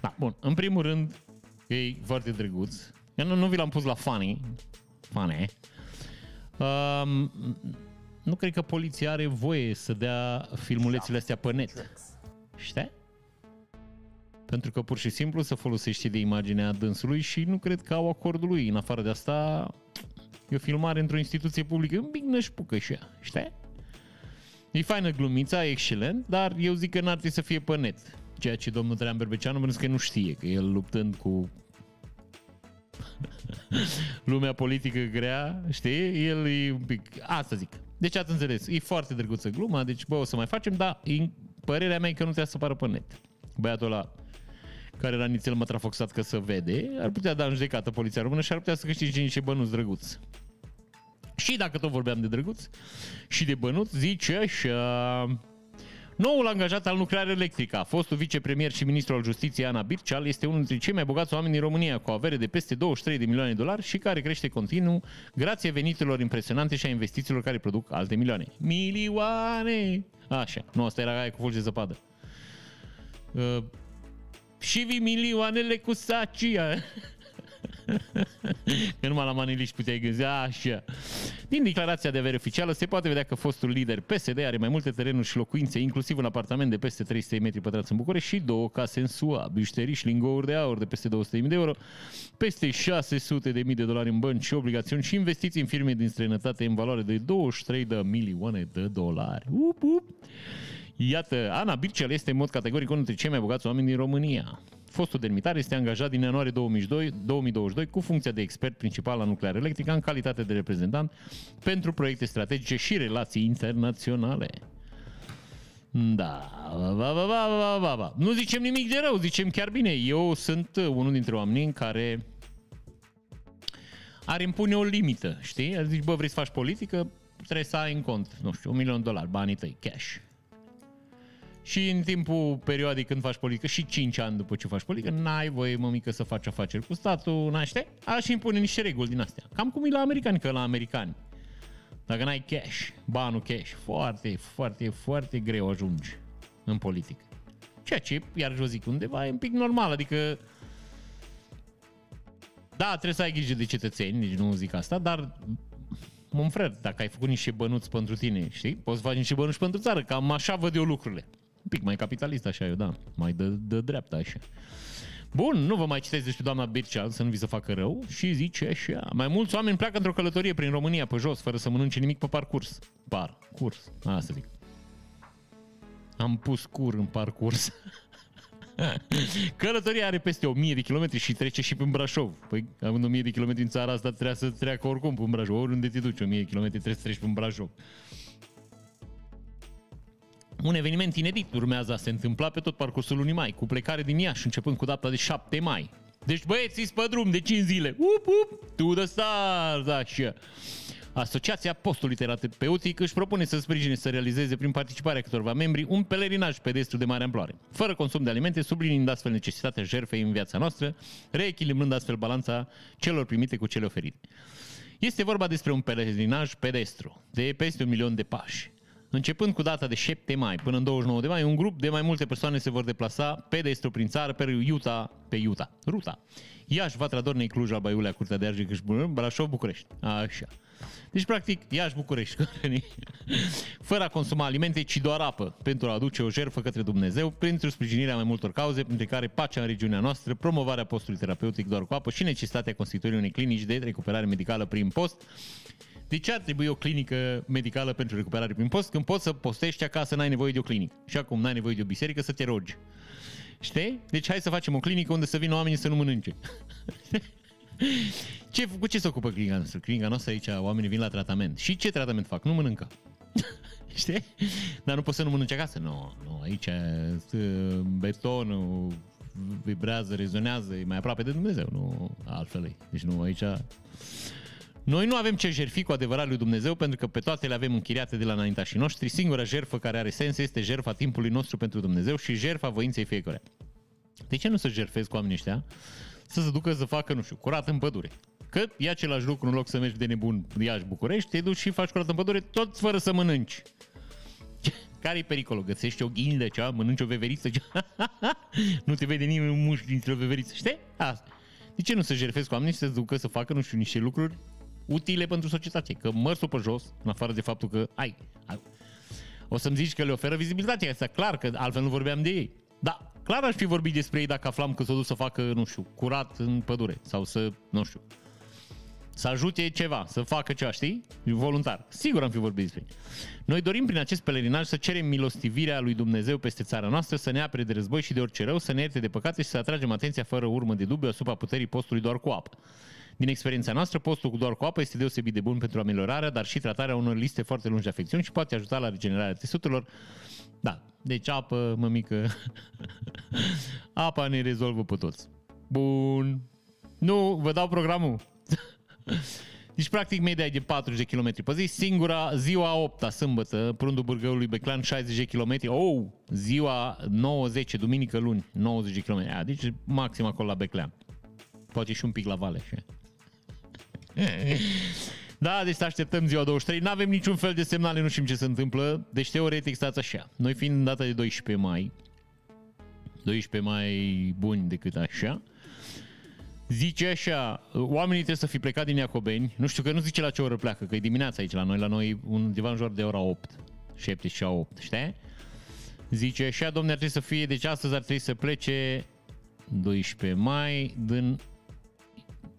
Da, bun. În primul rând, e foarte drăguț. Eu nu, nu vi l-am pus la funny. Funny. Um, nu cred că poliția are voie să dea filmulețele astea pe net. Știi? Pentru că pur și simplu să folosește de imaginea dânsului și nu cred că au acordul lui. În afară de asta, e o filmare într-o instituție publică, un pic nășpucă și ea, știi? E faină glumița, e excelent, dar eu zic că n-ar trebui să fie pe net. Ceea ce domnul Traian Berbeceanu, pentru că nu știe, că el luptând cu lumea politică grea, știi? El e un pic... Asta zic. Deci ați înțeles, e foarte drăguță gluma, deci bă, o să mai facem, dar e, părerea mea e că nu trebuie să apară pe net. Băiatul ăla care era nițel mătrafoxat că să vede, ar putea da în judecată poliția română și ar putea să câștige niște bănuți drăguți. Și dacă tot vorbeam de drăguț și de bănuți, zice așa... Noul angajat al nuclear electrică, fostul vicepremier și ministru al justiției Ana Birceal, este unul dintre cei mai bogați oameni din România, cu avere de peste 23 de milioane de dolari și care crește continuu grație veniturilor impresionante și a investițiilor care produc alte milioane. Milioane! Așa, nu, asta era aia cu fulgi de zăpadă. Uh, și vi milioanele cu sacia. că numai la maniliști puteai gândi așa. Din declarația de avere oficială se poate vedea că fostul lider PSD are mai multe terenuri și locuințe, inclusiv un apartament de peste 300 metri pătrați în București și două case în SUA, bijuterii și lingouri de aur de peste 200.000 de euro, peste 600 de mii de dolari în bănci și obligațiuni și investiții în firme din străinătate în valoare de 23 de milioane de dolari. Up, up. Iată, Ana Bircel este în mod categoric unul dintre cei mai bogați oameni din România. Fostul demnitar este angajat din ianuarie 2022, 2022 cu funcția de expert principal la nuclear electrică în calitate de reprezentant pentru proiecte strategice și relații internaționale. Da, ba, ba, ba, ba, ba, ba. Nu zicem nimic de rău, zicem chiar bine. Eu sunt unul dintre oamenii în care ar impune o limită, știi? Ar zici, bă, vrei să faci politică? Trebuie să ai în cont, nu știu, un milion de dolari, banii tăi, cash. Și în timpul perioadei când faci politică și 5 ani după ce faci politică, n-ai voie, mămică, să faci afaceri cu statul, n știi? Aș impune niște reguli din astea. Cam cum e la americani, că la americani. Dacă n-ai cash, banul cash, foarte, foarte, foarte greu ajungi în politică. Ceea ce, iar vă zic, undeva e un pic normal, adică da, trebuie să ai grijă de cetățeni, nici nu zic asta, dar mă frate, dacă ai făcut niște bănuți pentru tine, știi? Poți să faci niște bănuți pentru țară, cam așa văd eu lucrurile. Un pic mai capitalist așa eu, da, mai de, de dreapta așa. Bun, nu vă mai citesc despre doamna Birceal, să nu vi se facă rău, și zice așa. Mai mulți oameni pleacă într-o călătorie prin România pe jos, fără să mănânce nimic pe parcurs. Par, curs, asta zic. Am pus cur în parcurs. Călătoria are peste 1000 de kilometri și trece și prin Brașov. Păi, având 1000 de kilometri în țara asta, trebuie să treacă oricum prin Brașov. Oriunde te duci, 1000 de kilometri trebuie să treci prin Brașov. Un eveniment inedit urmează a se întâmpla pe tot parcursul lunii mai, cu plecare din Iași, începând cu data de 7 mai. Deci băieții pe drum de 5 zile. Up, up, to the stars, așa. Asociația Postului Terapeutic își propune să sprijine să realizeze prin participarea câtorva membri un pelerinaj pedestru de mare amploare, fără consum de alimente, subliniind astfel necesitatea jerfei în viața noastră, reechilibrând astfel balanța celor primite cu cele oferite. Este vorba despre un pelerinaj pedestru de peste un milion de pași. Începând cu data de 7 mai până în 29 de mai, un grup de mai multe persoane se vor deplasa pedestru prin țară, pe Iuta, pe Iuta, ruta. Iași, Vatra Dornei, Cluj, Alba Iulia, Curtea de Argeș, Brașov, București. Așa. Deci, practic, Iași, București, fără a consuma alimente, ci doar apă, pentru a aduce o jertfă către Dumnezeu, printr-o sprijinirea mai multor cauze, printre care pacea în regiunea noastră, promovarea postului terapeutic doar cu apă și necesitatea constituirii unei clinici de recuperare medicală prin post. De ce ar trebui o clinică medicală pentru recuperare prin post când poți să postești acasă, n-ai nevoie de o clinică? Și acum n-ai nevoie de o biserică să te rogi. Știi? Deci hai să facem o clinică unde să vină oamenii să nu mănânce. Ce, cu ce se ocupă clinica noastră? Clinica noastră aici, oamenii vin la tratament. Și ce tratament fac? Nu mănâncă. Știi? Dar nu poți să nu mănânci acasă? Nu, nu, aici uh, betonul vibrează, rezonează, e mai aproape de Dumnezeu, nu altfel e. Deci nu, aici... Noi nu avem ce jerfi cu adevărat lui Dumnezeu pentru că pe toate le avem închiriate de la înaintașii noștri. Singura jerfă care are sens este jerfa timpului nostru pentru Dumnezeu și jerfa voinței fiecare. De ce nu să jerfezi cu oamenii ăștia? Să se ducă să facă, nu știu, curat în pădure. Că e același lucru în loc să mergi de nebun Iași București, te duci și faci curat în pădure tot fără să mănânci. Care-i pericolul? Găsești o ghindă, cea, mănânci o veveriță, cea? nu te vede nimeni un mușchi dintre o veveriță, știi? Asta. De ce nu să jerfezi cu oamenii și să ducă să facă, nu știu, niște lucruri utile pentru societate? Că mărsul pe jos, în afară de faptul că ai, ai o să-mi zici că le oferă vizibilitatea asta, clar, că altfel nu vorbeam de ei. Da, clar aș fi vorbit despre ei dacă aflam că s-au dus să facă, nu știu, curat în pădure sau să, nu știu, să ajute ceva, să facă ceva, știi? Voluntar. Sigur am fi vorbit despre ei. Noi dorim prin acest pelerinaj să cerem milostivirea lui Dumnezeu peste țara noastră, să ne apere de război și de orice rău, să ne ierte de păcate și să atragem atenția fără urmă de dubiu asupra puterii postului doar cu apă. Din experiența noastră, postul cu doar cu apă este deosebit de bun pentru ameliorarea, dar și tratarea unor liste foarte lungi de afecțiuni și poate ajuta la regenerarea tesutelor. Da, deci apă, mămică, apa ne rezolvă pe toți. Bun. Nu, vă dau programul. Deci, practic, media e de 40 de km pe zi. Singura, ziua 8 sâmbătă, prundul Bârgăului Beclan, 60 de km. Oh, ziua 90, duminică, luni, 90 de km. Deci, maxim acolo la Beclean. Poate și un pic la vale. Așa. Da, deci așteptăm ziua 23. Nu avem niciun fel de semnale, nu știm ce se întâmplă. Deci teoretic stați așa. Noi fiind în data de 12 mai, 12 mai buni decât așa, zice așa, oamenii trebuie să fi plecat din Iacobeni, nu știu că nu zice la ce oră pleacă, că e dimineața aici la noi, la noi undeva în jur de ora 8, 7 și 8, știi? Zice așa, domne, ar trebui să fie, deci astăzi ar trebui să plece 12 mai din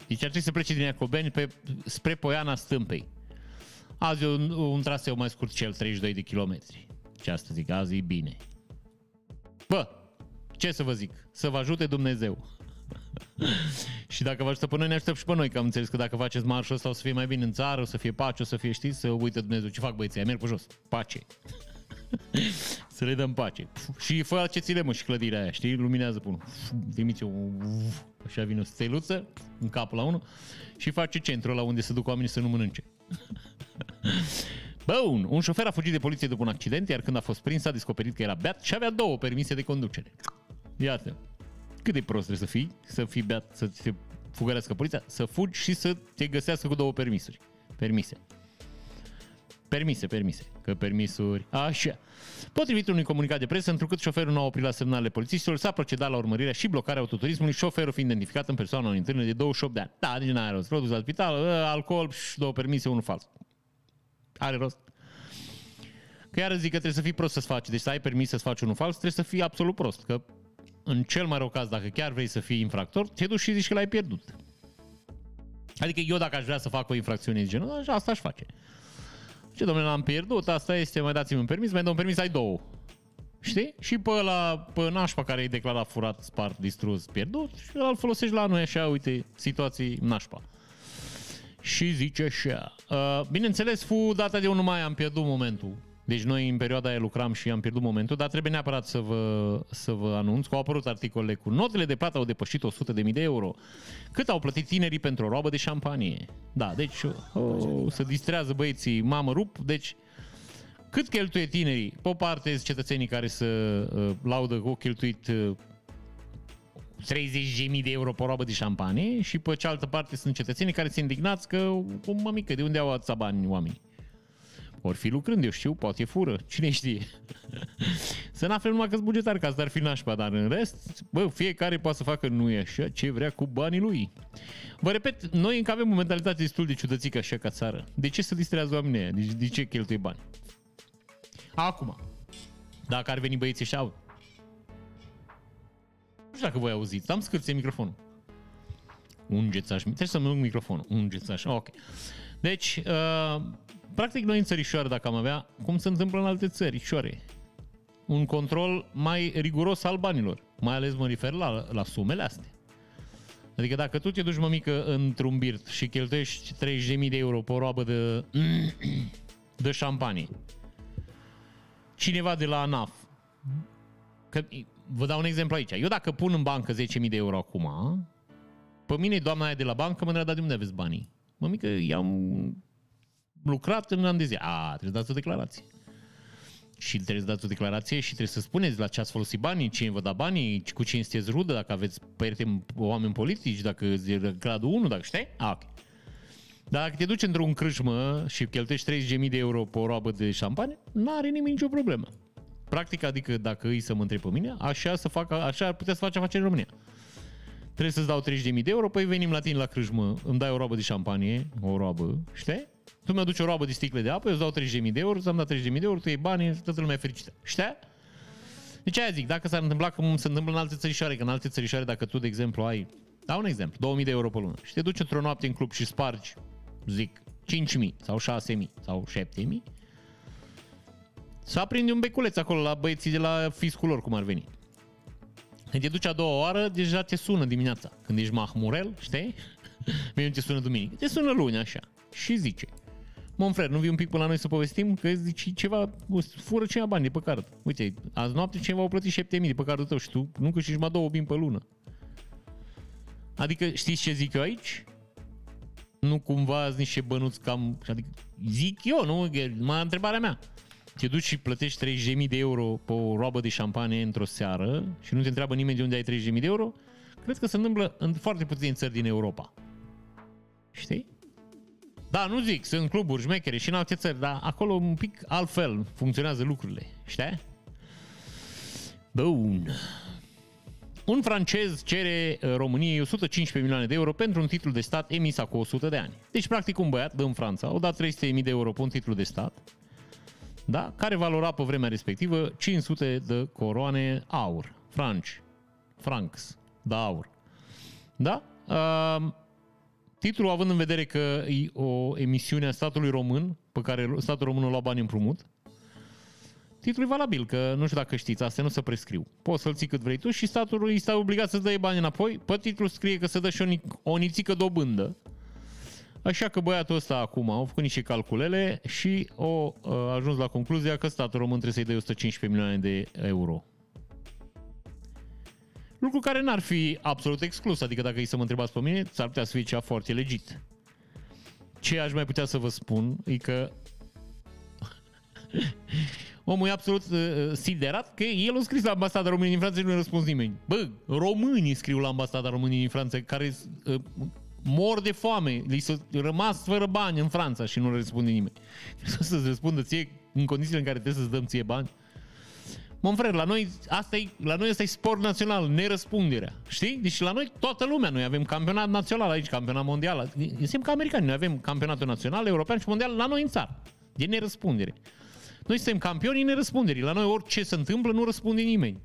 deci ar trebui să plece din Iacobeni pe, spre Poiana Stâmpei. Azi e un, un traseu mai scurt, cel 32 de kilometri. Ce asta zic, azi e bine. Bă, ce să vă zic? Să vă ajute Dumnezeu. și dacă vă ajută pe noi, ne aștept și pe noi, că am înțeles că dacă faceți marșul ăsta o să fie mai bine în țară, o să fie pace, o să fie, știți, să uite Dumnezeu ce fac băieții, merg pe jos, pace. Să le dăm pace. Și faceți-le mă și clădirea aia, știi? Luminează până. Trimiți o... Așa vine o steluță în capul la unul și face centrul la unde se duc oamenii să nu mănânce. Bun, un șofer a fugit de poliție după un accident, iar când a fost prins a descoperit că era beat și avea două permise de conducere. Iată, cât de prost trebuie să fii, să fii beat, să te fugărească poliția, să fugi și să te găsească cu două permisuri. Permise. Permise, permise. Că permisuri... Așa. Potrivit unui comunicat de presă, întrucât șoferul nu a oprit la semnalele polițiștilor, s-a procedat la urmărirea și blocarea autoturismului, șoferul fiind identificat în persoana unui tânăr de 28 de ani. Da, deci n-are rost. L-a dus la spital, ă, alcool și două permise, unul fals. Are rost. Că iară zic că trebuie să fii prost să-ți faci. Deci să ai permis să-ți faci unul fals, trebuie să fii absolut prost. Că în cel mai rău caz, dacă chiar vrei să fii infractor, te duci și zici că l-ai pierdut. Adică eu dacă aș vrea să fac o infracțiune de genul, așa asta aș face. Ce domnule, l-am pierdut, asta este, mai dați-mi un permis, mai dă un permis, ai două. Știi? Și pe la pe nașpa care e declarat furat, spart, distrus, pierdut și îl folosești la noi așa, uite, situații nașpa. Și zice așa, uh, bineînțeles, fu data de 1 mai am pierdut momentul. Deci noi în perioada aia lucram și am pierdut momentul, dar trebuie neapărat să vă, să vă anunț că au apărut articole cu notele de plată au depășit 100.000 de euro. Cât au plătit tinerii pentru o robă de șampanie? Da, deci oh, se distrează băieții, mamă rup, deci cât cheltuie tinerii? Pe o parte sunt cetățenii care să uh, laudă că au cheltuit uh, 30.000 de euro pe o robă de șampanie și pe cealaltă parte sunt cetățenii care se indignați că, o mămică, de unde au atâția bani oamenii? Ori fi lucrând, eu știu, poate fură, cine știe. să nu aflăm numai că bugetar, ca asta ar fi nașpa, dar în rest, bă, fiecare poate să facă nu e așa ce vrea cu banii lui. Vă repet, noi încă avem o mentalitate destul de ciudățică așa ca țară. De ce să distrează oamenii aia? De, de ce cheltuie bani? Acum, dacă ar veni băieții și au... Nu știu dacă voi auziți, am scârție microfonul. Ungeți așa, trebuie să-mi duc microfonul. Ungeți așa, ok. Deci, uh, practic noi în țărișoare, dacă am avea, cum se întâmplă în alte țărișoare, un control mai riguros al banilor. Mai ales mă refer la, la sumele astea. Adică dacă tu te duci, mămică, într-un birt și cheltuiești 30.000 de euro pe o roabă de, de șampanie, cineva de la ANAF, că, vă dau un exemplu aici, eu dacă pun în bancă 10.000 de euro acum, pe mine doamna aia de la bancă mă întreba, de unde aveți banii? Mămică, i-am lucrat în an de zi. A, trebuie să dați o declarație. Și trebuie să dați o declarație și trebuie să spuneți la ce ați folosit banii, cine vă da banii, cu cine sunteți rudă, dacă aveți prieteni oameni politici, dacă e gradul 1, dacă știi? A, ok. Dar dacă te duci într-un crâșmă și cheltuiești 30.000 de euro pe o roabă de șampanie, nu are nimeni nicio problemă. Practic, adică dacă îi să mă întreb pe mine, așa, să facă, așa ar putea să face afaceri în România. Trebuie să-ți dau 30.000 de euro, păi venim la tine la crâșmă, îmi dai o roabă de șampanie, o roabă, știi? Tu mi-aduci o roabă de sticle de apă, eu îți dau 30.000 de euro, ți-am dat 30.000 de euro, tu iei banii, toată lumea e fericită. Știi? Deci aia zic, dacă s-ar întâmpla cum se întâmplă în alte țărișoare, că în alte țărișoare, dacă tu, de exemplu, ai, dau un exemplu, 2000 de euro pe lună și te duci într-o noapte în club și spargi, zic, 5.000 sau 6.000 sau 7.000, să aprinde un beculeț acolo la băieții de la fiscul lor, cum ar veni. Când te duci a doua oară, deja te sună dimineața. Când ești mahmurel, știi? Mie nu te sună duminică. Te sună luni, așa. Și zice, Monfrer, nu vii un pic până la noi să povestim? Că zici ceva, fură cineva bani de pe card. Uite, azi noapte cineva a plătit 7000 de pe cardul tău și tu nu câștigi mai 2000 pe lună. Adică știți ce zic eu aici? Nu cumva ați niște bănuți cam... Adică zic eu, nu? E mai întrebarea mea. Te duci și plătești 30.000 de euro pe o roabă de șampanie într-o seară și nu te întreabă nimeni de unde ai 30.000 de euro? Cred că se întâmplă în foarte puține țări din Europa. Știi? Da, nu zic, sunt cluburi șmechere și în alte țări, dar acolo un pic altfel funcționează lucrurile, știi? Bun. Un francez cere uh, României 115 milioane de euro pentru un titlu de stat emis cu 100 de ani. Deci, practic, un băiat din Franța a dat 300.000 de euro pe un titlu de stat, da? care valora pe vremea respectivă 500 de coroane aur, franci, francs, de aur. Da? Uh, Titlul, având în vedere că e o emisiune a statului român, pe care statul român o lua bani împrumut, titlul e valabil, că nu știu dacă știți, astea nu se prescriu. Poți să-l ții cât vrei tu și statul este obligat să-ți dai bani înapoi. Pe titlu scrie că se dă și o, o nițică dobândă. Așa că băiatul ăsta acum a făcut niște calculele și o a ajuns la concluzia că statul român trebuie să-i dea 115 milioane de euro. Lucru care n-ar fi absolut exclus, adică dacă îi să mă întrebați pe mine, s-ar putea să fie cea foarte legit. Ce aș mai putea să vă spun e că omul e absolut uh, siderat că el a scris la ambasada României din Franța și nu a răspuns nimeni. Bă, românii scriu la ambasada României din Franța care uh, mor de foame, li s-a rămas fără bani în Franța și nu răspunde nimeni. Să-ți răspundă ție în condițiile în care trebuie să-ți dăm ție bani. Mă frate, la noi, asta e, la noi asta e sport național, nerăspunderea. Știi? Deci la noi toată lumea, noi avem campionat național aici, campionat mondial. Suntem ca americani, noi avem campionatul național, european și mondial la noi în țară. De nerăspundere. Noi suntem campioni nerăspunderii. La noi orice se întâmplă, nu răspunde nimeni.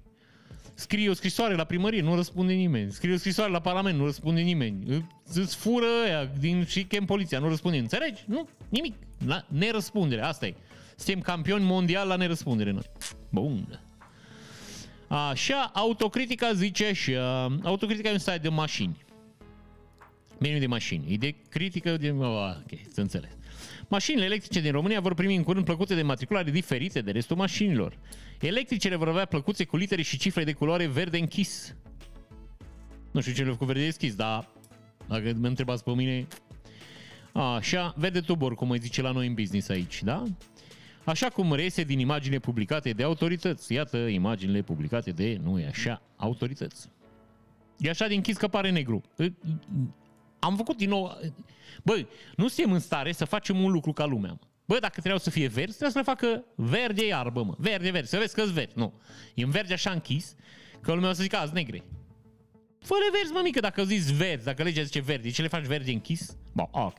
Scrie o scrisoare la primărie, nu răspunde nimeni. Scrie o scrisoare la parlament, nu răspunde nimeni. Îți fură aia din, și chem poliția, nu răspunde. Înțelegi? Nu, nimic. La nerăspundere, asta e. Suntem campioni mondial la nerăspundere noi. Bun. Așa, autocritica zice așa. Autocritica e un site de mașini. Meniu de mașini. E de critică de... Ok, să înțeles. Mașinile electrice din România vor primi în curând plăcuțe de matriculare diferite de restul mașinilor. Electricele vor avea plăcuțe cu litere și cifre de culoare verde închis. Nu știu ce le cu verde deschis, dar dacă mă întrebați pe mine... Așa, verde tubor, cum îi zice la noi în business aici, da? Așa cum reiese din imagine publicate de autorități. Iată imaginile publicate de, nu e așa, autorități. E așa din închis că pare negru. Am făcut din nou... Băi, nu suntem în stare să facem un lucru ca lumea. Bă, dacă trebuiau să fie verzi, trebuie să le facă verde iarbă, mă. Verde, verde, să vezi că verzi. Nu. E în verde așa închis, că lumea o să zică azi negre. Fără verzi, mă, mică, dacă zis verzi, dacă legea zice verde, ce le faci verde închis? Bă, ok.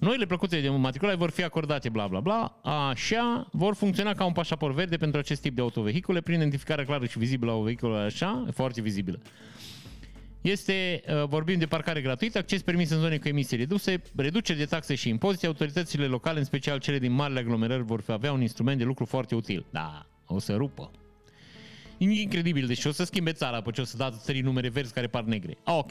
Noile plăcute de matriculare vor fi acordate, bla bla bla, așa, vor funcționa ca un pașaport verde pentru acest tip de autovehicule prin identificarea clară și vizibilă a vehiculului așa, foarte vizibilă. Este, uh, vorbim de parcare gratuită, acces permis în zone cu emisii reduse, reducere de taxe și impozite, autoritățile locale, în special cele din marile aglomerări, vor avea un instrument de lucru foarte util. Da, o să rupă. Incredibil, deci o să schimbe țara, pe ce o să dați trei numere verzi care par negre. Ah, ok.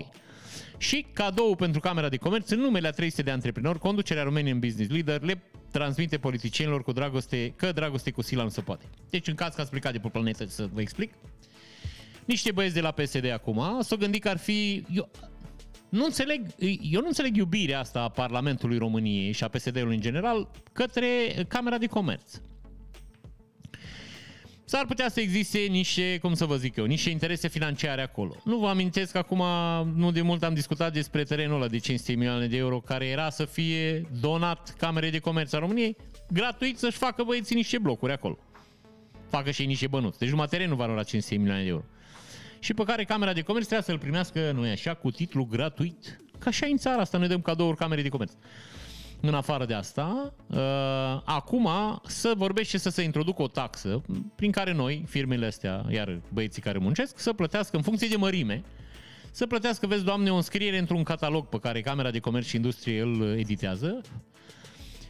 Și cadou pentru Camera de Comerț, în numele a 300 de antreprenori, conducerea Romanian Business Leader le transmite politicienilor cu dragoste, că dragoste cu sila nu se poate. Deci în caz că ați plecat de pe planetă, să vă explic, niște băieți de la PSD acum s-au gândit că ar fi... Eu, nu înțeleg, eu nu înțeleg iubirea asta a Parlamentului României și a PSD-ului în general către Camera de Comerț. S-ar putea să existe niște, cum să vă zic eu, niște interese financiare acolo. Nu vă amintesc că acum, nu de mult am discutat despre terenul ăla de 500 milioane de euro care era să fie donat Camerei de Comerț a României, gratuit să-și facă băieții niște blocuri acolo. Facă și niște bănuți. Deci numai terenul valorat 500 milioane de euro. Și pe care Camera de Comerț trebuie să-l primească, nu e așa, cu titlu gratuit. Ca așa în țara asta noi dăm cadouri Camerei de Comerț. În afară de asta, uh, acum să vorbește să se introducă o taxă prin care noi, firmele astea, iar băieții care muncesc, să plătească în funcție de mărime, să plătească, vezi, Doamne, o înscriere într-un catalog pe care Camera de Comerț și Industrie îl editează,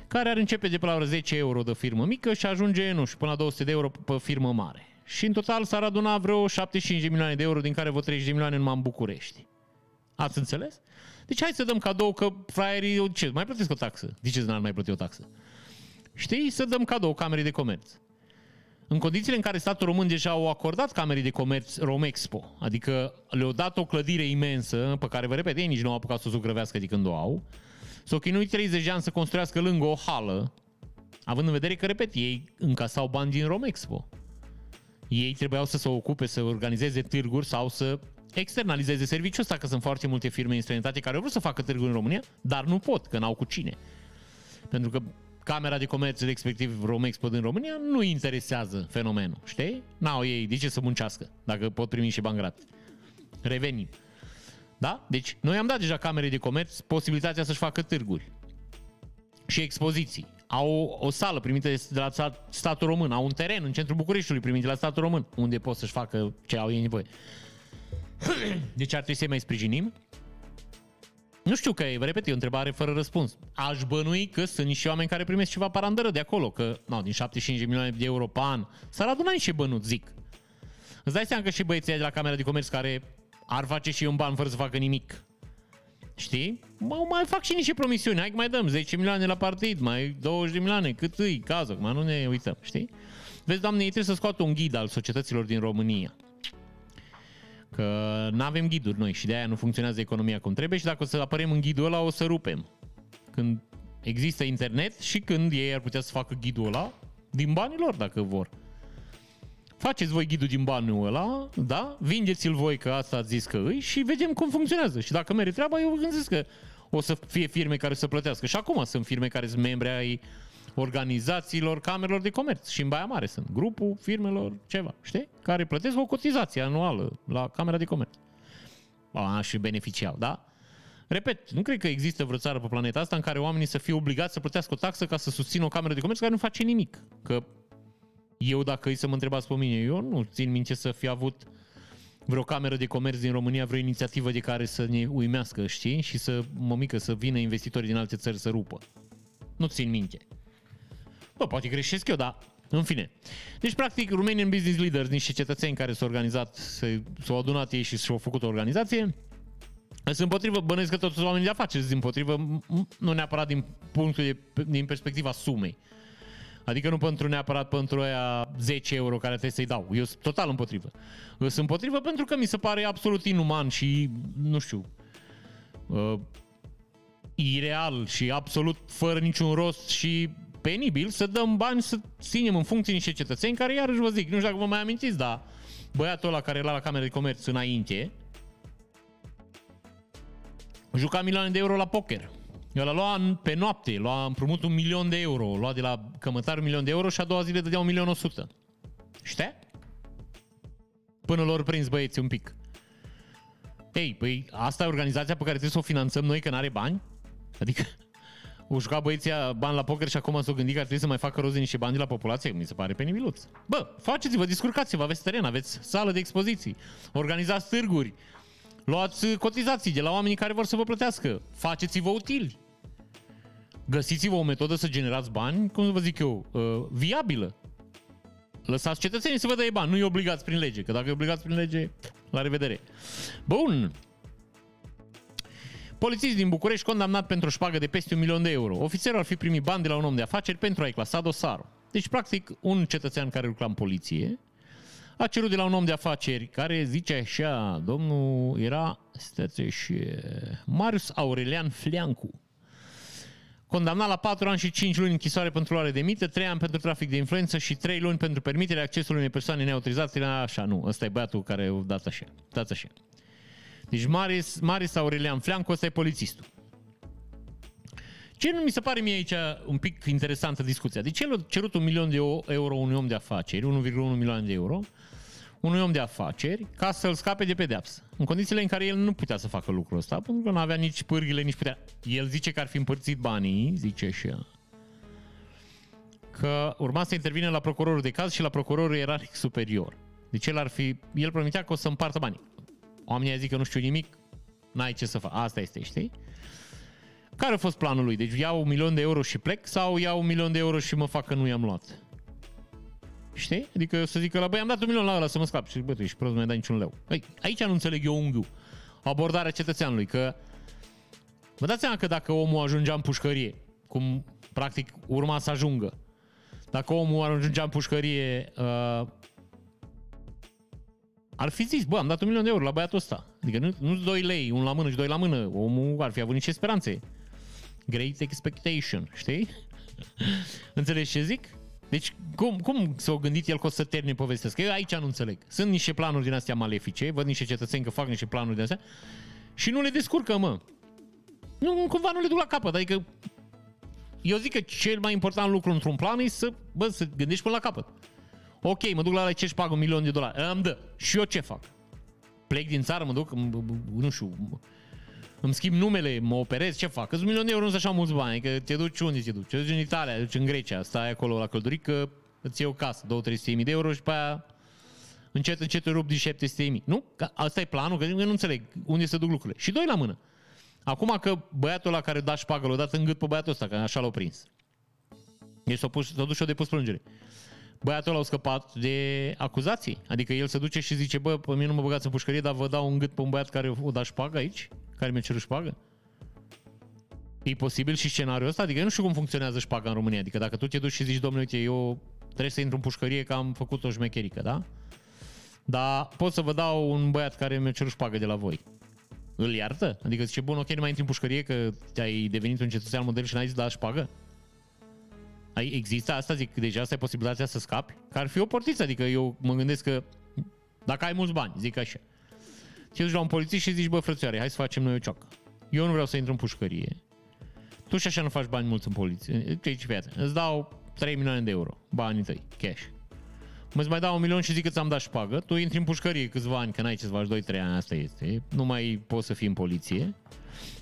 care ar începe de pe la 10 euro de firmă mică și ajunge, nu știu, până la 200 de euro pe firmă mare. Și în total s-ar aduna vreo 75 de milioane de euro, din care vreo 30 de milioane numai în București. Ați înțeles? Deci hai să dăm cadou că fraierii, ce, mai plătesc o taxă. De ce n-ar mai plăti o taxă? Știi? Să dăm cadou camerei de comerț. În condițiile în care statul român deja au acordat camerii de comerț Romexpo, adică le-au dat o clădire imensă, pe care, vă repet, ei nici nu au apucat să o zugrăvească de când o au, s-au chinuit 30 de ani să construiască lângă o hală, având în vedere că, repet, ei încasau bani din Romexpo. Ei trebuiau să se ocupe, să organizeze târguri sau să externalizeze serviciul ăsta, că sunt foarte multe firme în străinătate care au vrut să facă târguri în România, dar nu pot, că n-au cu cine. Pentru că Camera de Comerț, respectiv Romexpo din România, nu interesează fenomenul, știi? N-au ei de ce să muncească, dacă pot primi și bani gratis. Revenim. Da? Deci, noi am dat deja Camerei de Comerț posibilitatea să-și facă târguri și expoziții. Au o sală primită de la statul român, au un teren în centrul Bucureștiului primit de la statul român, unde pot să-și facă ce au ei nevoie. Deci ar trebui să mai sprijinim. Nu știu că e, vă repet, e o întrebare fără răspuns. Aș bănui că sunt niște oameni care primesc ceva parandără de acolo, că no, din 75 de milioane de euro pe an s-ar aduna niște bănuți, zic. Îți dai seama că și băieții de la Camera de Comerț care ar face și un ban fără să facă nimic. Știi? Mă, mai fac și niște promisiuni. Hai că mai dăm 10 milioane la partid, mai 20 de milioane, cât îi, cază, acum nu ne uităm, știi? Vezi, doamne, ei trebuie să scoată un ghid al societăților din România. Că nu avem ghiduri noi și de aia nu funcționează economia cum trebuie și dacă o să apărem în ghidul ăla o să rupem. Când există internet și când ei ar putea să facă ghidul ăla din banii lor dacă vor. Faceți voi ghidul din banul ăla, da? Vindeți-l voi că asta ați zis că îi și vedem cum funcționează. Și dacă merge treaba, eu vă gândesc că o să fie firme care să plătească. Și acum sunt firme care sunt membre ai organizațiilor, camerelor de comerț. Și în Baia Mare sunt grupul firmelor, ceva, știi? Care plătesc o cotizație anuală la Camera de Comerț. A, și beneficiau, da? Repet, nu cred că există vreo țară pe planeta asta în care oamenii să fie obligați să plătească o taxă ca să susțină o cameră de comerț care nu face nimic. Că eu, dacă îi să mă întrebați pe mine, eu nu țin minte să fi avut vreo cameră de comerț din România, vreo inițiativă de care să ne uimească, știi? Și să, mămică, să vină investitorii din alte țări să rupă. Nu țin minte. Bă, poate greșesc eu, dar în fine. Deci, practic, Romanian Business Leaders, niște cetățeni care s-au organizat, s-au adunat ei și și-au făcut o organizație, sunt împotrivă, bănuiesc că toți oamenii de afaceri sunt împotrivă, nu neapărat din punctul de, din perspectiva sumei. Adică nu pentru neapărat pentru aia 10 euro care trebuie să-i dau. Eu sunt total împotrivă. Eu sunt împotrivă pentru că mi se pare absolut inuman și, nu știu, uh, ireal și absolut fără niciun rost și penibil să dăm bani să ținem în funcție niște cetățeni care, iarăși vă zic, nu știu dacă vă mai amintiți, dar băiatul ăla care era la Camera de Comerț înainte, juca milioane de euro la poker. Eu l-a luat pe noapte, lua împrumut un milion de euro, lua de la cămătar un milion de euro și a doua zi le dădea un milion o sută. Știi? Până lor prins băieții un pic. Ei, păi asta e organizația pe care trebuie să o finanțăm noi că n-are bani? Adică o juca băieții bani la poker și acum s-o gândit că ar trebui să mai facă roze niște bani de la populație? Mi se pare penibiluț. Bă, faceți-vă, descurcați-vă, aveți teren, aveți sală de expoziții, organizați târguri, luați cotizații de la oamenii care vor să vă plătească, faceți-vă utili. Găsiți-vă o metodă să generați bani, cum să vă zic eu, uh, viabilă. Lăsați cetățenii să vă dea bani, nu-i obligați prin lege, că dacă e obligați prin lege, la revedere. Bun, Polițist din București condamnat pentru o șpagă de peste un milion de euro. Ofițerul ar fi primit bani de la un om de afaceri pentru a-i clasa dosarul. Deci, practic, un cetățean care lucra în poliție a cerut de la un om de afaceri care zice așa, domnul era, stați și Marius Aurelian Fleancu, condamnat la 4 ani și 5 luni închisoare pentru luare de mită, 3 ani pentru trafic de influență și 3 luni pentru permiterea accesului unei persoane neautorizate la așa, nu, ăsta e băiatul care a dat așa, dați așa. Deci Maris, Maris Aurelian Fleancu, ăsta e polițistul. Ce nu mi se pare mie aici un pic interesantă discuția? De ce a cerut un milion de euro unui om de afaceri, 1,1 milioane de euro, unui om de afaceri ca să-l scape de pedeapsă. În condițiile în care el nu putea să facă lucrul ăsta, pentru că nu avea nici pârghile, nici putea. El zice că ar fi împărțit banii, zice așa, că urma să intervine la procurorul de caz și la procurorul ierarhic superior. Deci el ar fi, el promitea că o să împartă banii. Oamenii zic că nu știu nimic, n-ai ce să fac. Asta este, știi? Care a fost planul lui? Deci iau un milion de euro și plec sau iau un milion de euro și mă fac că nu i-am luat? Știi? Adică să zic că la băi, am dat un milion la ăla să mă scap. Și bă, tu ești prost, nu mai dai niciun leu. Păi, aici nu înțeleg eu unghiul. Abordarea cetățeanului, că vă dați seama că dacă omul ajungea în pușcărie, cum practic urma să ajungă, dacă omul ajungea în pușcărie, uh, ar fi zis, bă, am dat un milion de euro la băiatul ăsta. Adică nu, nu 2 lei, un la mână și doi la mână. Omul ar fi avut niște speranțe. Great expectation, știi? Înțelegi ce zic? Deci, cum, cum s-a gândit el că o să termine povestea Că eu aici nu înțeleg. Sunt niște planuri din astea malefice, văd niște cetățeni că fac niște planuri din astea și nu le descurcă, mă. Nu, cumva nu le duc la capăt. Adică, eu zic că cel mai important lucru într-un plan e să, bă, să gândești până la capăt. Ok, mă duc la ce și pag un milion de dolari. Îmi dă. Și eu ce fac? Plec din țară, mă duc, nu știu, îmi schimb numele, mă operez, ce fac? Că un milion de euro nu sunt așa mulți bani, că te duci unde te duci? Te duci în Italia, te duci în Grecia, stai acolo la căldurică, îți iei o casă, 2-300 mii de euro și pe aia încet, încet te rup din 700 mii. Nu? Că asta e planul, că nu înțeleg unde se duc lucrurile. Și doi la mână. Acum că băiatul ăla care daș șpagă l-a dat în gât pe băiatul ăsta, că așa l-a prins. E s-a, pus, s-a dus și-a depus plângere. Băiatul ăla a scăpat de acuzații. Adică el se duce și zice, bă, pe mine nu mă băgați în pușcărie, dar vă dau un gât pe un băiat care o da șpagă aici, care mi-a cerut șpagă. E posibil și scenariul ăsta? Adică eu nu știu cum funcționează șpaga în România. Adică dacă tu te duci și zici, domnule, uite, eu trebuie să intru în pușcărie că am făcut o șmecherică, da? Dar pot să vă dau un băiat care mi-a cerut șpagă de la voi. Îl iartă? Adică zice, bun, ok, nu mai intri în pușcărie că te-ai devenit un cetățean model și n-ai zis da șpagă? Ai, există asta, zic, deja asta e posibilitatea să scapi? Că ar fi o portiță, adică eu mă gândesc că dacă ai mulți bani, zic așa, te duci la un polițist și zici, bă, frățioare, hai să facem noi o cioacă. Eu nu vreau să intru în pușcărie. Tu și așa nu faci bani mulți în poliție. Ce aici, fiate? Îți dau 3 milioane de euro, banii tăi, cash. Mă mai dau un milion și zic că ți-am dat șpagă, tu intri în pușcărie câțiva ani, că n-ai ce să faci, 2-3 ani, asta este, nu mai poți să fii în poliție.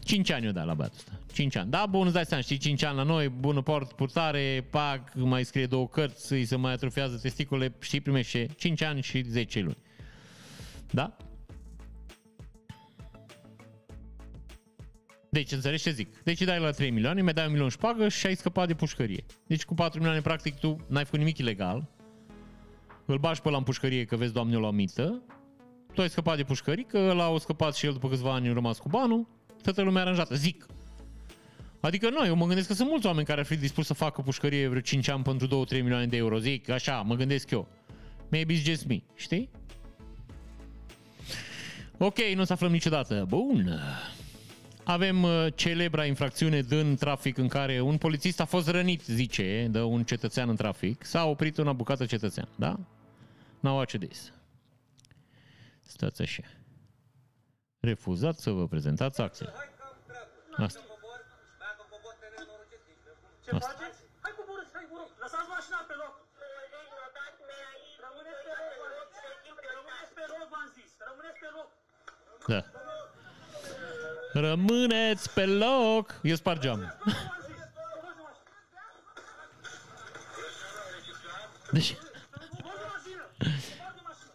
5 ani eu da la băiatul ăsta. 5 ani. Da, bun, îți dai seama, știi, 5 ani la noi, bună port, purtare, pac, mai scrie două cărți, îi se mai atrofează testicule, știi, primește 5 ani și 10 luni. Da? Deci, înțelegi ce zic? Deci îi dai la 3 milioane, mai dai un milion șpagă și ai scăpat de pușcărie. Deci cu 4 milioane, practic, tu n-ai făcut nimic ilegal, îl bași pe la în pușcărie că vezi, doamne, la mită, tu ai scăpat de pușcării, că ăla a scăpat și el după câțiva ani, a rămas cu banul, toată lumea aranjată, zic. Adică nu, eu mă gândesc că sunt mulți oameni care ar fi dispus să facă pușcărie vreo 5 ani pentru 2-3 milioane de euro, zic, așa, mă gândesc eu. Maybe it's just me, știi? Ok, nu o să aflăm niciodată. Bun. Avem uh, celebra infracțiune din trafic în care un polițist a fost rănit, zice, de un cetățean în trafic. S-a oprit una bucată cetățean, da? Now watch this. Stați așa. Refuzat să vă prezentați acțiile. Asta. Ce Asta. faceți? Hai coborâți, hai, vă rog, lăsați mașina pe loc. Rămâneți pe loc, rămâneți pe loc, v-am zis, rămâneți pe loc. Da. Rămâneți pe loc! Eu spar geamul. V-am zis, coborâți mașina. Deci, Coborâți mașina, coborâți mașina.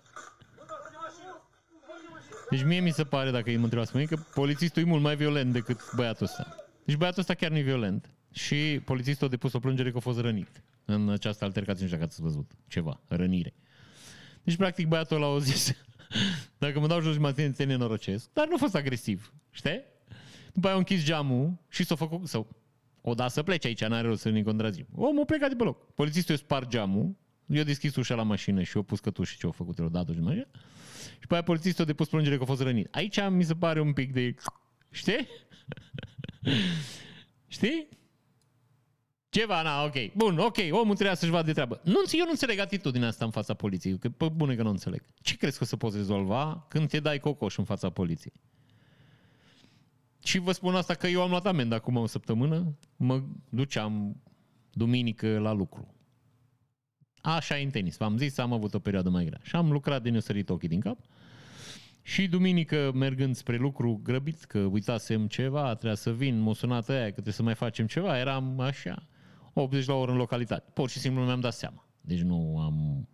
Coborâți mașina, coborâți mașina. Deci mie mi se pare, dacă îi mă întrebați pe mine, că polițistul e mult mai violent decât băiatul ăsta. Deci băiatul ăsta chiar nu e violent. Și polițistul a depus o plângere că a fost rănit în această altercație, nu știu dacă ați văzut ceva, rănire. Deci, practic, băiatul ăla a zis, dacă mă dau jos și mă ține, te nenorocesc, dar nu a fost agresiv, știi? După aia a închis geamul și s-a făcut, sau o da să plece aici, n-are rost să ne contrazim. Omul pleca de pe loc. Polițistul i-a spart geamul, i-a deschis ușa la mașină și i-a pus cătușii ce au făcut, el dat-o și mașină. Și pe aia polițistul a depus plângere că a fost rănit. Aici mi se pare un pic de... Știi? Știi? Ceva, na, ok. Bun, ok, omul trebuia să-și vadă de treabă. Nu, eu nu înțeleg atitudinea asta în fața poliției, că pe bune că nu înțeleg. Ce crezi că o să poți rezolva când te dai cocoș în fața poliției? Și vă spun asta că eu am luat amendă acum o săptămână, mă duceam duminică la lucru. Așa e în tenis, v-am zis, am avut o perioadă mai grea. Și am lucrat din sărit ochii din cap. Și duminică, mergând spre lucru, grăbit, că uitasem ceva, trebuia să vin, m-a sunat aia, că trebuie să mai facem ceva, eram așa, 80 la oră în localitate. Pur și simplu nu mi-am dat seama. Deci nu am,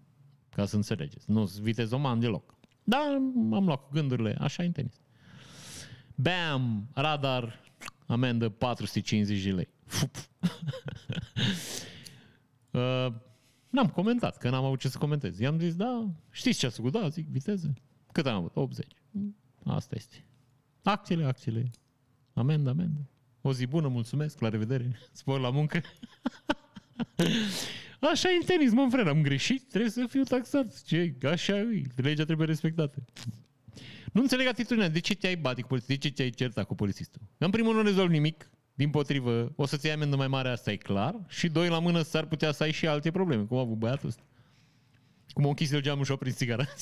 ca să înțelegeți, nu sunt vitezoman deloc. Dar am luat cu gândurile, așa e în tenis. Bam! Radar, amendă 450 de lei. Fup. uh, n-am comentat, că n-am avut ce să comentez. I-am zis, da, știți ce ați făcut? Da, zic, viteză. Cât am avut? 80. Asta este. Acțiile, acțiile. Amendă, amendă. O zi bună, mulțumesc, la revedere. Spor la muncă. Așa e în tenis, mă, frate, am greșit, trebuie să fiu taxat. Ce, așa e, legea trebuie respectată. Nu înțeleg atitudinea. De ce te-ai bate cu polițistul? De ce te-ai certat cu polițistul? În primul rând nu rezolv nimic. Din potrivă, o să-ți iei amendă mai mare, asta e clar. Și doi, la mână s-ar putea să ai și alte probleme. Cum a avut băiatul ăsta? Cum a închis el geamul și a prins țigara.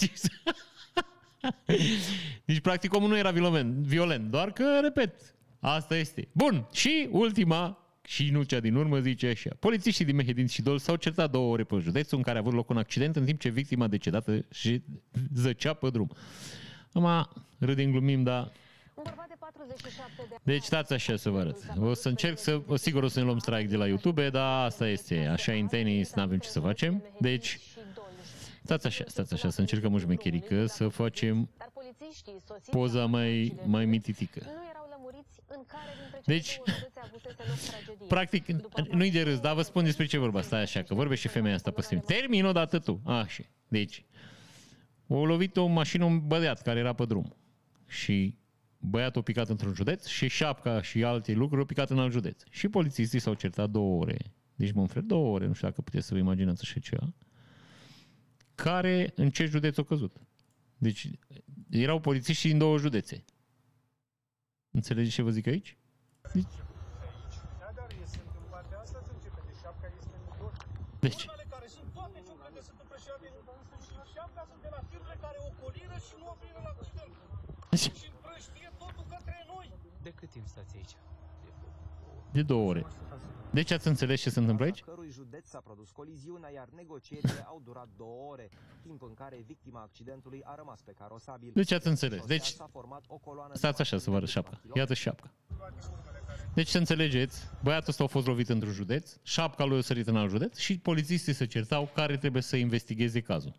deci, practic, omul nu era violent, violent, doar că, repet, asta este. Bun, și ultima, și nu cea din urmă, zice așa. Polițiștii din Mehedin și Dol s-au certat două ore pe județul în care a avut loc un accident în timp ce victima decedată și zăcea pe drum. Acum, râdim, glumim, dar Un bărbat de 47 de ani. deci stați așa să vă arăt. O să încerc să, o, sigur o să ne luăm strike de la YouTube, dar asta este, așa e în tenis, nu avem ce să facem. Deci, stați așa, stați așa, să încercăm o șmecherică, să facem Dar polițiștii, soțiți poza mai, accidentului, mai mititică. Nu erau lămuriți județi în care dintre cele Deci, două județe avusese loc tragedie. Practic, După nu-i de râs, dar vă spun despre ce vorba. Stai așa, că vorbește și femeia asta pe stream. Termin odată tu. Așa. Deci, o lovit o mașină un băiat care era pe drum. Și băiatul a picat într-un județ și șapca și alte lucruri au picat în alt județ. Și polițistii s-au certat două ore. Deci, mă înfred, două ore, nu știu dacă puteți să vă imaginați așa ceva. Care, în ce județ au căzut? Deci, erau polițiști din două județe. Înțelegeți ce vă zic aici? Da, dar este în partea asta să începem. Deci șapca este în tot. Deci, Firmele care sunt toate ciuclele sunt împrăștiate și șapca sunt de la firmele care ocoliră și nu oferă la accident. deci Și împrăștie totul către noi. De cât timp stați aici? de două ore. Deci ați înțeles ce se întâmplă aici? cărui județ s-a produs coliziunea, iar negocierile au durat două ore, timp în care victima accidentului a rămas pe carosabil. Deci ați înțeles. Șosea Deci, s-a format o coloană de stați așa să vă arăt șapca. Iată șapca. Deci să înțelegeți, băiatul ăsta a fost lovit într-un județ, șapca lui a sărit în alt județ și polițistii se certau care trebuie să investigheze cazul.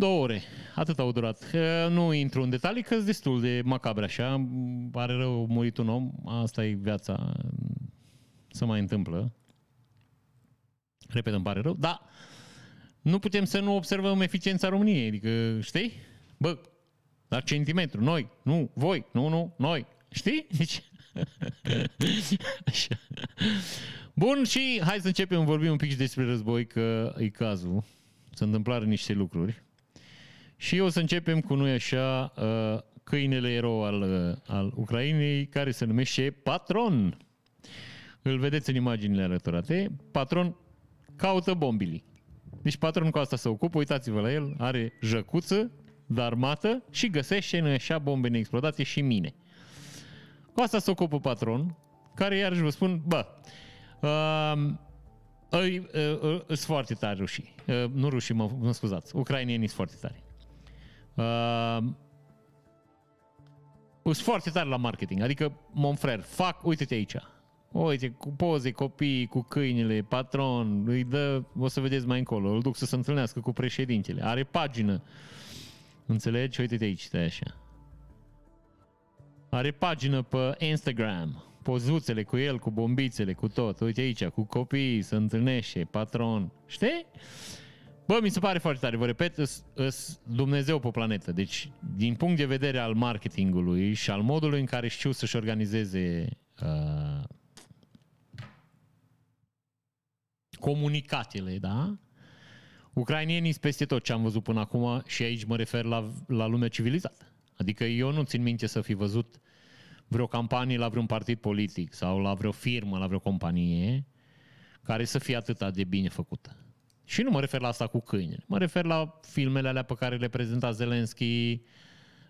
Două ore. Atât au durat. Uh, Nu intru în detalii, că sunt destul de macabre așa. Îmi Pare rău, a murit un om. Asta e viața. Se mai întâmplă. Repet, îmi pare rău. Dar nu putem să nu observăm eficiența României. Adică, știi? Bă, la centimetru, noi, nu, voi, nu, nu, noi. Știi? Deci... Așa. Bun, și hai să începem, vorbim un pic și despre război, că e cazul. Se întâmplară niște lucruri. Și o să începem cu noi așa uh, câinele erou al, uh, al Ucrainei, care se numește Patron. Îl vedeți în imaginile alăturate. Patron caută bombili. Deci patronul cu asta se ocupă, uitați-vă la el, are jăcuță de armată și găsește în așa bombe neexplodate și mine. Cu asta se ocupă patron, care iarăși vă spun, bă, uh, îi, uh, uh, sunt foarte tari rușii. Uh, nu rușii, mă, mă scuzați, ucrainienii sunt foarte tari. Uh, sunt foarte tari la marketing, adică, mon frère, fac, uite-te aici, uite, cu poze, copii, cu câinele, patron, îi dă, o să vedeți mai încolo, îl duc să se întâlnească cu președintele, are pagină, înțelegi? Uite-te aici, stai așa. Are pagină pe Instagram, pozuțele cu el, cu bombițele, cu tot. Uite aici, cu copii, se întâlnește, patron. Știi? Bă, mi se pare foarte tare, vă repet, îs, îs Dumnezeu pe planetă. Deci, din punct de vedere al marketingului și al modului în care știu să-și organizeze uh, comunicatele, da? Ucrainienii sunt peste tot ce am văzut până acum și aici mă refer la, la lumea civilizată. Adică eu nu țin minte să fi văzut vreo campanie la vreun partid politic sau la vreo firmă, la vreo companie care să fie atât de bine făcută. Și nu mă refer la asta cu câinele. Mă refer la filmele alea pe care le prezenta Zelenski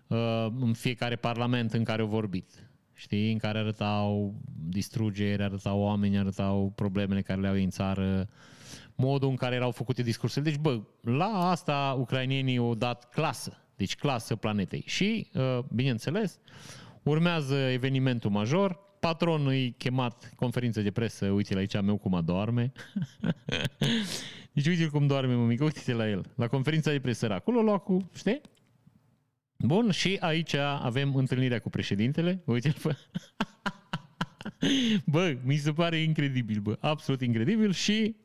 uh, în fiecare parlament în care au vorbit. Știi? În care arătau distrugeri, arătau oameni, arătau problemele care le au în țară, modul în care erau făcute discursurile. Deci, bă, la asta ucrainienii au dat clasă. Deci clasă planetei. Și, uh, bineînțeles, urmează evenimentul major, patronul e chemat conferință de presă, uite la aici meu cum adorme. deci uite cum doarme mămică, uite la el. La conferința de presă acolo locul, știi? Bun, și aici avem întâlnirea cu președintele. Uite-l pe... bă, mi se pare incredibil, bă, absolut incredibil și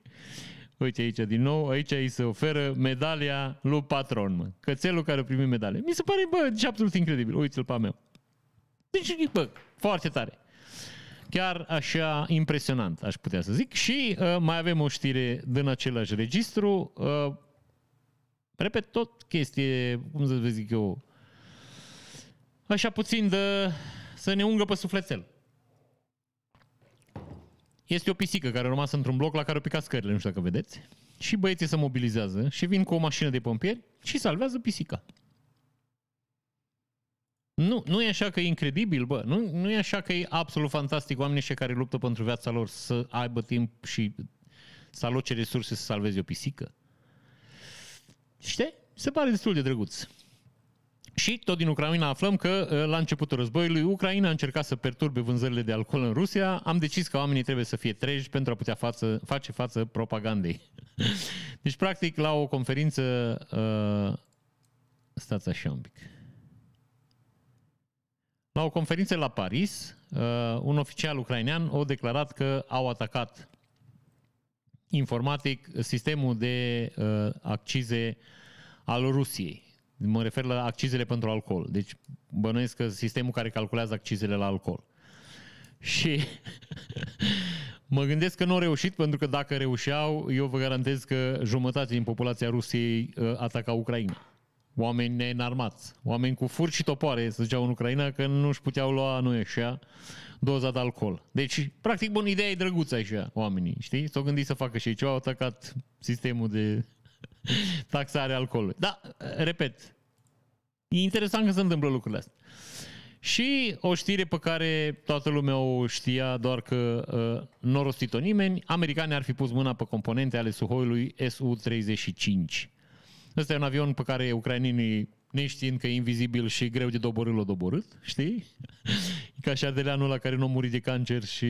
Uite aici din nou, aici îi se oferă medalia lui patron, mă. Cățelul care a primit medalie. Mi se pare, bă, deci absolut incredibil. Uite-l pe a meu. Deci, bă, foarte tare. Chiar așa impresionant, aș putea să zic. Și uh, mai avem o știre din același registru. Uh, repet, tot chestie, cum să vă zic eu, așa puțin de să ne ungă pe sufletel. Este o pisică care a rămas într-un bloc la care au picat scările, nu știu dacă vedeți. Și băieții se mobilizează și vin cu o mașină de pompieri și salvează pisica. Nu, nu e așa că e incredibil, bă. Nu, nu e așa că e absolut fantastic oamenii ăștia care luptă pentru viața lor să aibă timp și să aloce resurse să salveze o pisică. Știi? Se pare destul de drăguț. Și tot din Ucraina aflăm că uh, la începutul războiului Ucraina a încercat să perturbe vânzările de alcool în Rusia. Am decis că oamenii trebuie să fie treji pentru a putea față, face față propagandei. Deci, practic, la o conferință... Uh, stați așa un pic. La o conferință la Paris, uh, un oficial ucrainean a declarat că au atacat informatic sistemul de uh, accize al Rusiei. Mă refer la accizele pentru alcool. Deci bănuiesc că sistemul care calculează accizele la alcool. Și mă gândesc că nu au reușit, pentru că dacă reușeau, eu vă garantez că jumătate din populația Rusiei uh, ataca Ucraina. Oameni neînarmați, oameni cu furci și topoare, să ziceau în Ucraina, că nu își puteau lua, nu așa, doza de alcool. Deci, practic, bun, ideea e drăguță așa, oamenii, știi? S-au gândit să facă și ei ceva, au atacat sistemul de taxare alcoolului. Da, repet, e interesant că se întâmplă lucrurile astea. Și o știre pe care toată lumea o știa, doar că uh, nu a rostit-o nimeni, americanii ar fi pus mâna pe componente ale Suhoiului Su-35. Ăsta e un avion pe care ucrainenii, neștiind că e invizibil și greu de doborât, l-a doborât, știi? E ca și Adeleanul la care nu a murit de cancer și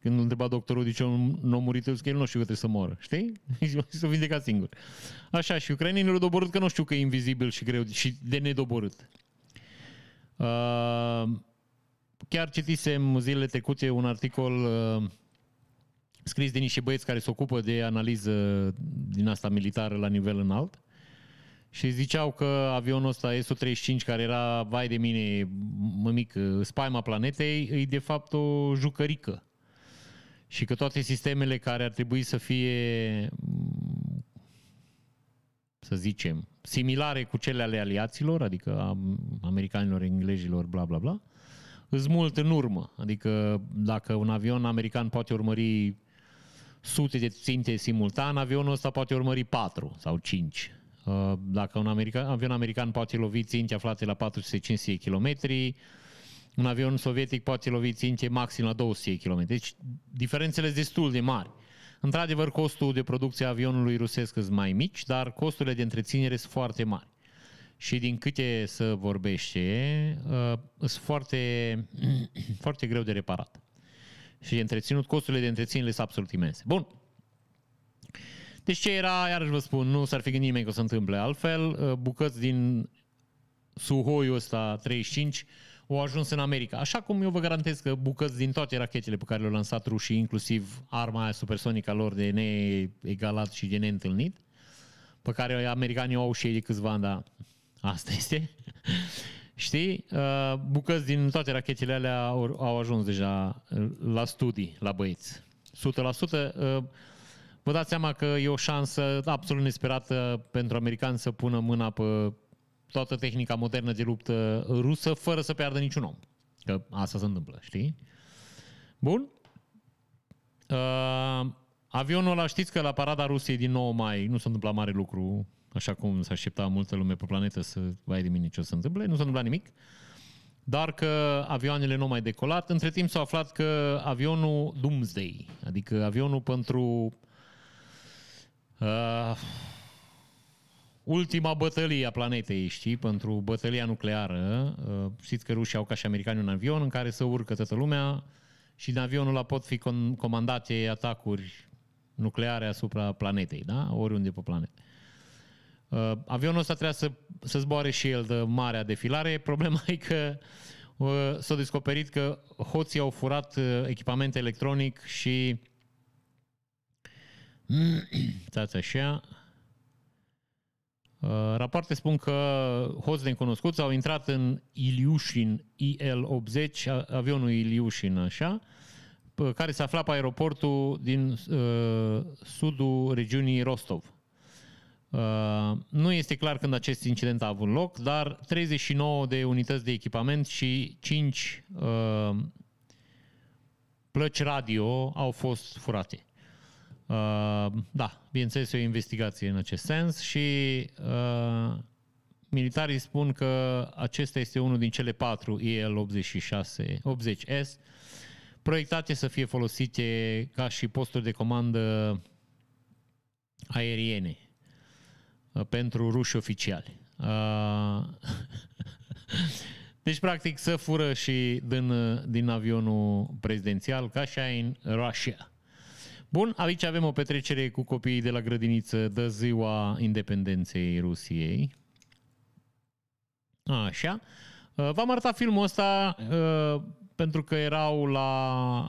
când îl întreba doctorul de ce nu a murit, el, că el nu știu că trebuie să moară, știi? S-a vindecat singur. Așa, și ucrainenii l-au doborât că nu știu că e invizibil și greu și de nedoborât. Uh, chiar citisem zilele trecute un articol uh, scris de niște băieți care se ocupă de analiză din asta militară la nivel înalt și ziceau că avionul ăsta Su-35, care era, vai de mine, mămic, spaima planetei, e de fapt o jucărică. Și că toate sistemele care ar trebui să fie, să zicem, similare cu cele ale aliaților, adică a americanilor, englezilor, bla bla bla, îs mult în urmă. Adică dacă un avion american poate urmări sute de ținte simultan, avionul ăsta poate urmări patru sau cinci. Uh, dacă un american, avion american poate lovi ținte aflate la 450 km, un avion sovietic poate lovi ținte maxim la 200 km. Deci diferențele sunt destul de mari. Într-adevăr, costul de producție a avionului rusesc sunt mai mici, dar costurile de întreținere sunt foarte mari. Și din câte să vorbește, uh, sunt foarte, foarte greu de reparat. Și de întreținut, costurile de întreținere sunt absolut imense. Bun, deci ce era, iarăși vă spun, nu s-ar fi gândit nimeni că o să întâmple altfel. Uh, bucăți din Suhoiul ăsta 35 au ajuns în America. Așa cum eu vă garantez că bucăți din toate rachetele pe care le-au lansat rușii, inclusiv arma aia supersonică lor de neegalat și de neîntâlnit, pe care americanii o au și ei de câțiva ani, dar asta este. Știi? Uh, bucăți din toate rachetele alea au, au ajuns deja la studii, la băieți. 100%. Vă dați seama că e o șansă absolut nesperată pentru americani să pună mâna pe toată tehnica modernă de luptă rusă fără să piardă niciun om. Că asta se întâmplă, știi? Bun. Uh, avionul ăla, știți că la parada Rusiei din 9 mai nu s-a întâmplat mare lucru, așa cum s-a aștepta multă lume pe planetă să vai de mine ce o să întâmple, nu s-a întâmplat nimic. Dar că avioanele nu au mai decolat. Între timp s-a aflat că avionul Doomsday, adică avionul pentru Uh, ultima bătălie a planetei, știi, pentru bătălia nucleară. Uh, știți că rușii au ca și americani un avion în care să urcă toată lumea și din avionul ăla pot fi comandate atacuri nucleare asupra planetei, da? Oriunde pe planetă. Uh, avionul ăsta trebuia să, să zboare și el de marea defilare. Problema e că uh, s-a descoperit că hoții au furat uh, echipament electronic și Stați așa. Uh, rapoarte spun că hoți necunoscuți au intrat în Iliușin IL-80, avionul Iliușin, așa, care se afla pe aeroportul din uh, sudul regiunii Rostov. Uh, nu este clar când acest incident a avut loc, dar 39 de unități de echipament și 5 uh, plăci radio au fost furate. Uh, da, bineînțeles, e o investigație în acest sens și uh, militarii spun că acesta este unul din cele patru IL-86, 80S, proiectate să fie folosite ca și posturi de comandă aeriene uh, pentru ruși oficiali. Uh, deci, practic, să fură și din, din avionul prezidențial, ca și în Russia. Bun, aici avem o petrecere cu copiii de la grădiniță de ziua independenței Rusiei. Așa. Uh, V-am arătat filmul ăsta uh, pentru că erau la,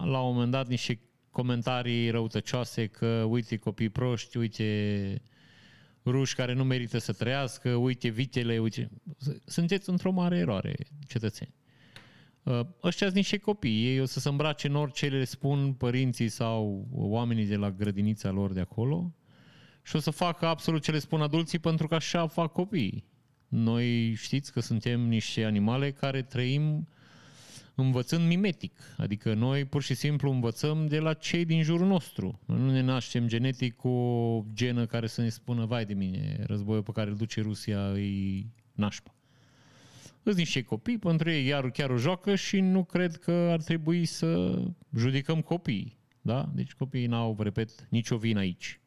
la un moment dat niște comentarii răutăcioase că uite copii proști, uite ruși care nu merită să trăiască, uite vitele, uite... Sunteți într-o mare eroare, cetățeni. Uh, Ăștia sunt niște copii, ei o să se îmbrace în orice le spun părinții sau oamenii de la grădinița lor de acolo și o să facă absolut ce le spun adulții pentru că așa fac copiii. Noi știți că suntem niște animale care trăim învățând mimetic. Adică noi pur și simplu învățăm de la cei din jurul nostru. Noi nu ne naștem genetic cu o genă care să ne spună, vai de mine, războiul pe care îl duce Rusia îi nașpa. Sunt niște copii, pentru ei iar chiar o joacă și nu cred că ar trebui să judecăm copiii. Da? Deci copiii n-au, repet, nicio vină aici.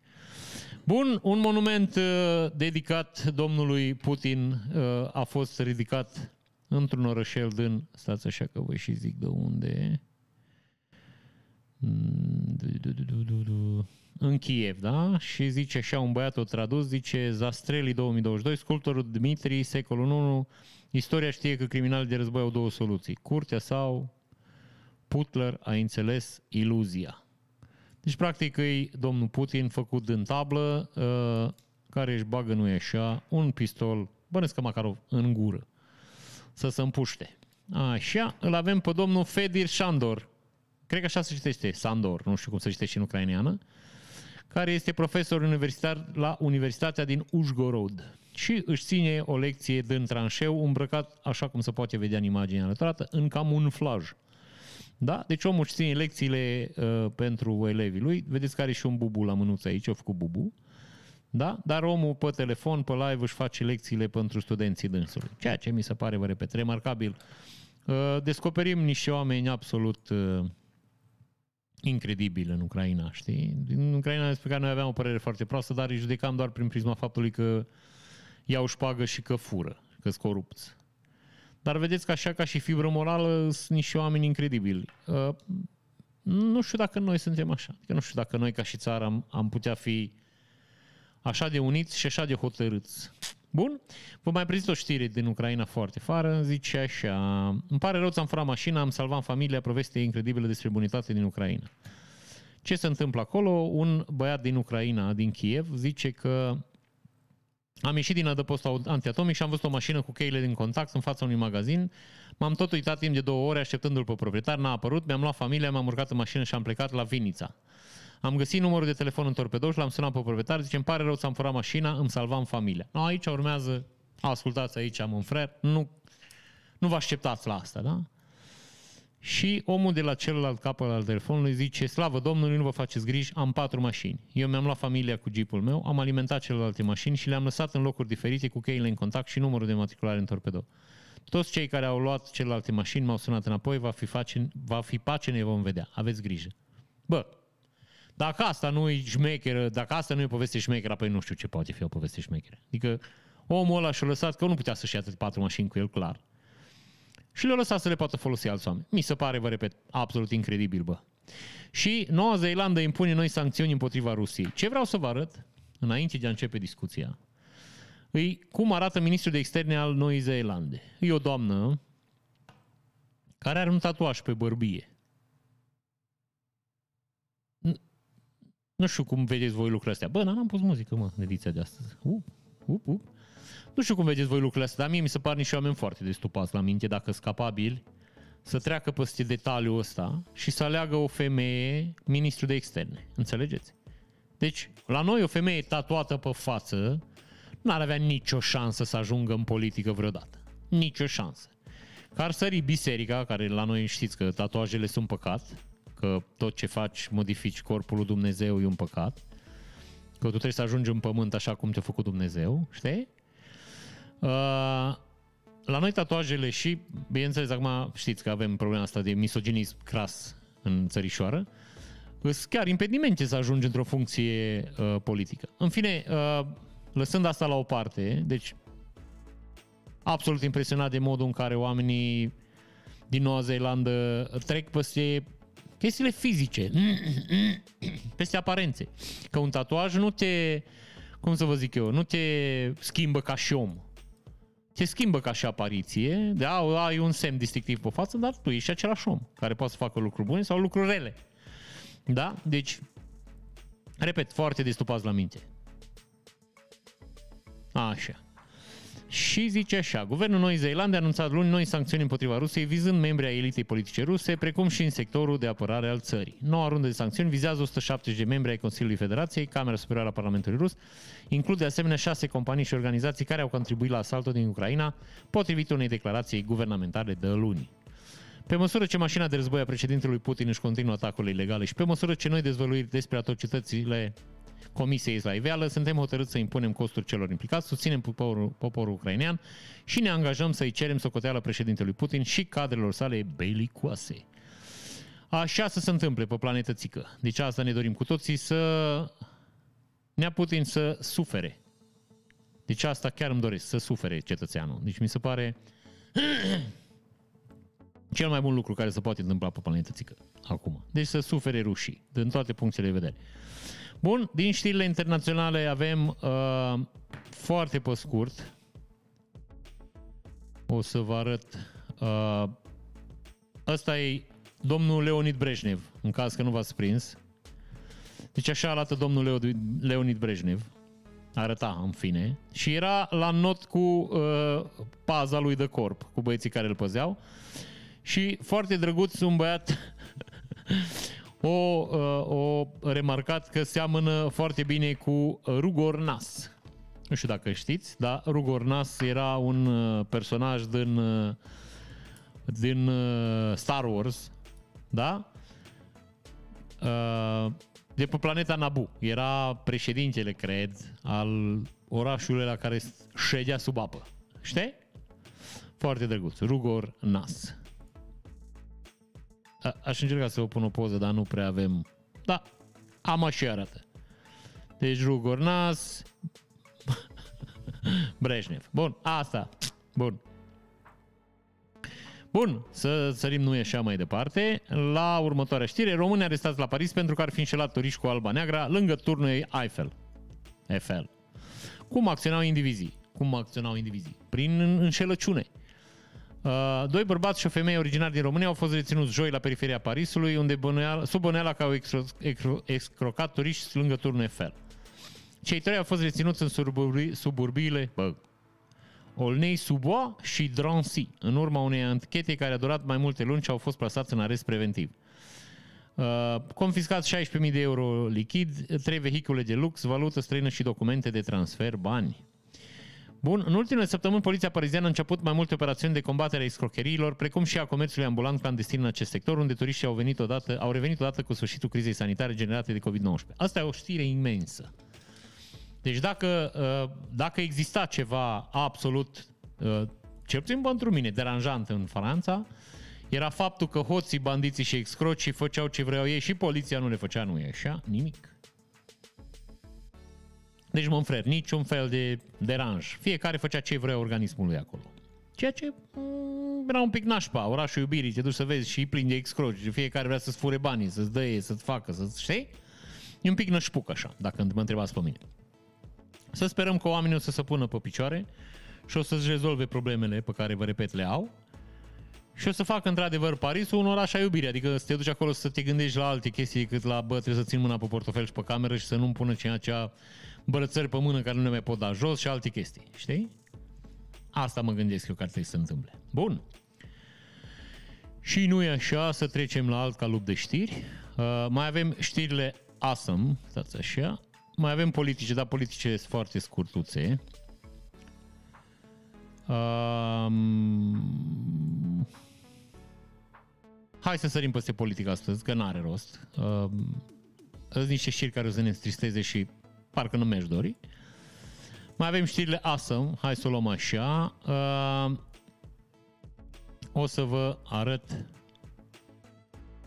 Bun, un monument uh, dedicat domnului Putin uh, a fost ridicat într-un orășel din, stați așa că voi și zic de unde, Mm, du- du- du- du- du- du. în Kiev, da? Și zice așa, un băiat o tradus, zice Zastreli 2022, sculptorul Dmitri, secolul 1, istoria știe că criminalii de război au două soluții, curtea sau Putler a înțeles iluzia. Deci, practic, e domnul Putin făcut din tablă, uh, care își bagă, nu e așa, un pistol, bănesc că Makarov, în gură, să se împuște. Așa, îl avem pe domnul Fedir Shandor, cred că așa se citește, Sandor, nu știu cum se citește în ucraineană, care este profesor universitar la Universitatea din Ușgorod și își ține o lecție din tranșeu îmbrăcat, așa cum se poate vedea în imaginea alăturată, în camuflaj. Da? Deci omul își ține lecțiile uh, pentru elevii lui. Vedeți că are și un bubu la mânuță aici, a făcut bubu. Da? Dar omul pe telefon, pe live, își face lecțiile pentru studenții dânsului. Ceea ce mi se pare, vă repet, remarcabil. Uh, descoperim niște oameni absolut uh, incredibil în Ucraina, știi? Din Ucraina despre care noi aveam o părere foarte proastă, dar îi judecam doar prin prisma faptului că iau șpagă și că fură, că sunt corupți. Dar vedeți că așa ca și fibră morală sunt niște oameni incredibili. Uh, nu știu dacă noi suntem așa. Adică nu știu dacă noi ca și țară am, am putea fi așa de uniți și așa de hotărâți. Bun, vă mai prezint o știre din Ucraina foarte fară, zice așa, îmi pare rău, ți-am furat mașina, am salvat familia, poveste incredibilă despre bunitate din Ucraina. Ce se întâmplă acolo? Un băiat din Ucraina, din Kiev, zice că am ieșit din adăpostul antiatomic și am văzut o mașină cu cheile din contact în fața unui magazin. M-am tot uitat timp de două ore așteptându-l pe proprietar, n-a apărut, mi-am luat familia, m-am urcat în mașină și am plecat la Vinița. Am găsit numărul de telefon în torpedou și l-am sunat pe proprietar, zice, îmi pare rău, ți-am furat mașina, îmi salvam familia. No, aici urmează, ascultați aici, am un frer, nu, nu vă așteptați la asta, da? Și omul de la celălalt capăt al telefonului zice, slavă Domnului, nu vă faceți griji, am patru mașini. Eu mi-am luat familia cu jeepul meu, am alimentat celelalte mașini și le-am lăsat în locuri diferite cu cheile în contact și numărul de matriculare în torpedou. Toți cei care au luat celelalte mașini m-au sunat înapoi, va fi, face, va fi pace, ne vom vedea. Aveți grijă. Bă, dacă asta nu e șmecheră, dacă asta nu e o poveste șmecheră, apoi nu știu ce poate fi o poveste șmecheră. Adică omul ăla și-a lăsat, că nu putea să-și ia atât patru mașini cu el, clar. Și le-a lăsat să le poată folosi alți oameni. Mi se pare, vă repet, absolut incredibil, bă. Și Noua Zeelandă impune noi sancțiuni împotriva Rusiei. Ce vreau să vă arăt, înainte de a începe discuția, îi cum arată ministrul de externe al Noii Zeelande. E o doamnă care are un tatuaj pe bărbie. Nu știu cum vedeți voi lucrurile astea. Bă, n-am pus muzică, mă, în ediția de astăzi. Up, up, up. Nu știu cum vedeți voi lucrurile astea, dar mie mi se par niște oameni foarte destupați la minte, dacă sunt capabili să treacă peste detaliul ăsta și să aleagă o femeie ministru de externe. Înțelegeți? Deci, la noi o femeie tatuată pe față n-ar avea nicio șansă să ajungă în politică vreodată. Nicio șansă. Că ar sări biserica, care la noi știți că tatuajele sunt păcat, că tot ce faci, modifici corpul lui Dumnezeu e un păcat, că tu trebuie să ajungi în pământ așa cum te-a făcut Dumnezeu, știi? Uh, la noi tatuajele și, bineînțeles, acum știți că avem problema asta de misoginism cras în țărișoară, sunt chiar impedimente să ajungi într-o funcție uh, politică. În fine, uh, lăsând asta la o parte, deci absolut impresionat de modul în care oamenii din Noua Zeelandă trec peste chestiile fizice, peste aparențe. Că un tatuaj nu te, cum să vă zic eu, nu te schimbă ca și om. Se schimbă ca și apariție, da, ai un semn distinctiv pe față, dar tu ești același om care poate să facă lucruri bune sau lucruri rele. Da? Deci, repet, foarte destupați la minte. Așa. Și zice așa, Guvernul Noi Zeelande a anunțat luni noi sancțiuni împotriva Rusiei, vizând membrii ai elitei politice ruse, precum și în sectorul de apărare al țării. Noua rundă de sancțiuni vizează 170 de membri ai Consiliului Federației, Camera Superioară a Parlamentului Rus, includ de asemenea șase companii și organizații care au contribuit la asaltul din Ucraina, potrivit unei declarații guvernamentale de luni. Pe măsură ce mașina de război a președintelui Putin își continuă atacurile ilegale și pe măsură ce noi dezvăluiri despre atrocitățile Comisiei la iveală, suntem hotărâți să impunem costuri celor implicați, susținem poporul, poporul ucrainean și ne angajăm să-i cerem socoteală președintelui Putin și cadrelor sale belicoase. Așa să se întâmple pe planetă țică. Deci asta ne dorim cu toții să ne Putin să sufere. Deci asta chiar îmi doresc, să sufere cetățeanul. Deci mi se pare cel mai bun lucru care se poate întâmpla pe planetă țică acum. Deci să sufere rușii, din toate punctele de vedere. Bun, din știrile internaționale avem uh, foarte pe scurt. O să vă arăt. Uh, ăsta e domnul Leonid Brejnev, în caz că nu v-ați prins. Deci așa arată domnul Leonid Brejnev. Arăta, în fine. Și era la not cu uh, paza lui de corp, cu băieții care îl păzeau. Și foarte drăguț, un băiat o, uh, o remarcat că seamănă foarte bine cu Rugor Nas. Nu știu dacă știți, dar Rugor Nas era un uh, personaj din, uh, din Star Wars, da? De pe planeta Nabu. Era președintele, cred, al orașului la care ședea sub apă. Știi? Foarte drăguț. Rugor Nas. A, aș încerca să vă pun o poză, dar nu prea avem... Da, am așa arată. Deci Rugornas, Brejnev. Bun, asta. Bun. Bun, să sărim nu e așa mai departe. La următoarea știre, români arestați la Paris pentru că ar fi înșelat turiști cu alba neagră lângă turnul Eiffel. Eiffel. Cum acționau indivizii? Cum acționau indivizii? Prin înșelăciune. Uh, doi bărbați și o femeie originari din România au fost reținuți joi la periferia Parisului, unde bănuiala, sub bănuiala că au excrocat turiști lângă turnul Eiffel. Cei trei au fost reținuți în suburbii, suburbiile bă, Olnei, Subois și Drancy, în urma unei anchete care a durat mai multe luni și au fost plasați în arest preventiv. Uh, confiscați 16.000 de euro lichid, trei vehicule de lux, valută străină și documente de transfer, bani. Bun, în ultimele săptămâni, poliția pariziană a început mai multe operațiuni de combatere a escrocheriilor, precum și a comerțului ambulant clandestin în acest sector, unde turiștii au, venit odată, au revenit odată cu sfârșitul crizei sanitare generate de COVID-19. Asta e o știre imensă. Deci dacă, uh, dacă exista ceva absolut, uh, cel puțin pentru mine, deranjant în Franța, era faptul că hoții, bandiții și excrocii făceau ce vreau ei și poliția nu le făcea, nu e așa, nimic. Deci, mă frere, niciun fel de deranj. Fiecare făcea ce vrea organismul lui acolo. Ceea ce mm, era un pic nașpa, orașul iubirii, te duci să vezi și plin de excroci, fiecare vrea să-ți fure banii, să-ți dăie, să-ți facă, să-ți, știi? E un pic nășpuc așa, dacă mă întrebați pe mine. Să sperăm că oamenii o să se pună pe picioare și o să-și rezolve problemele pe care, vă repet, le au și o să facă într-adevăr Parisul un oraș a iubirii, adică să te duci acolo să te gândești la alte chestii decât la, bă, trebuie să țin mâna pe portofel și pe cameră și să nu-mi pună ceea ce brățări pe mână care nu ne mai pot da jos și alte chestii, știi? Asta mă gândesc eu că ar trebui să se întâmple. Bun. Și nu e așa, să trecem la alt calup de știri. Uh, mai avem știrile awesome, stați așa. Mai avem politice, dar politice sunt foarte scurtuțe. Uh, hai să sărim peste politică astăzi, că n-are rost. Uh, sunt niște știri care o să ne tristeze și parcă nu mi-aș dori. Mai avem știrile awesome, hai să o luăm așa. Uh, o să vă arăt,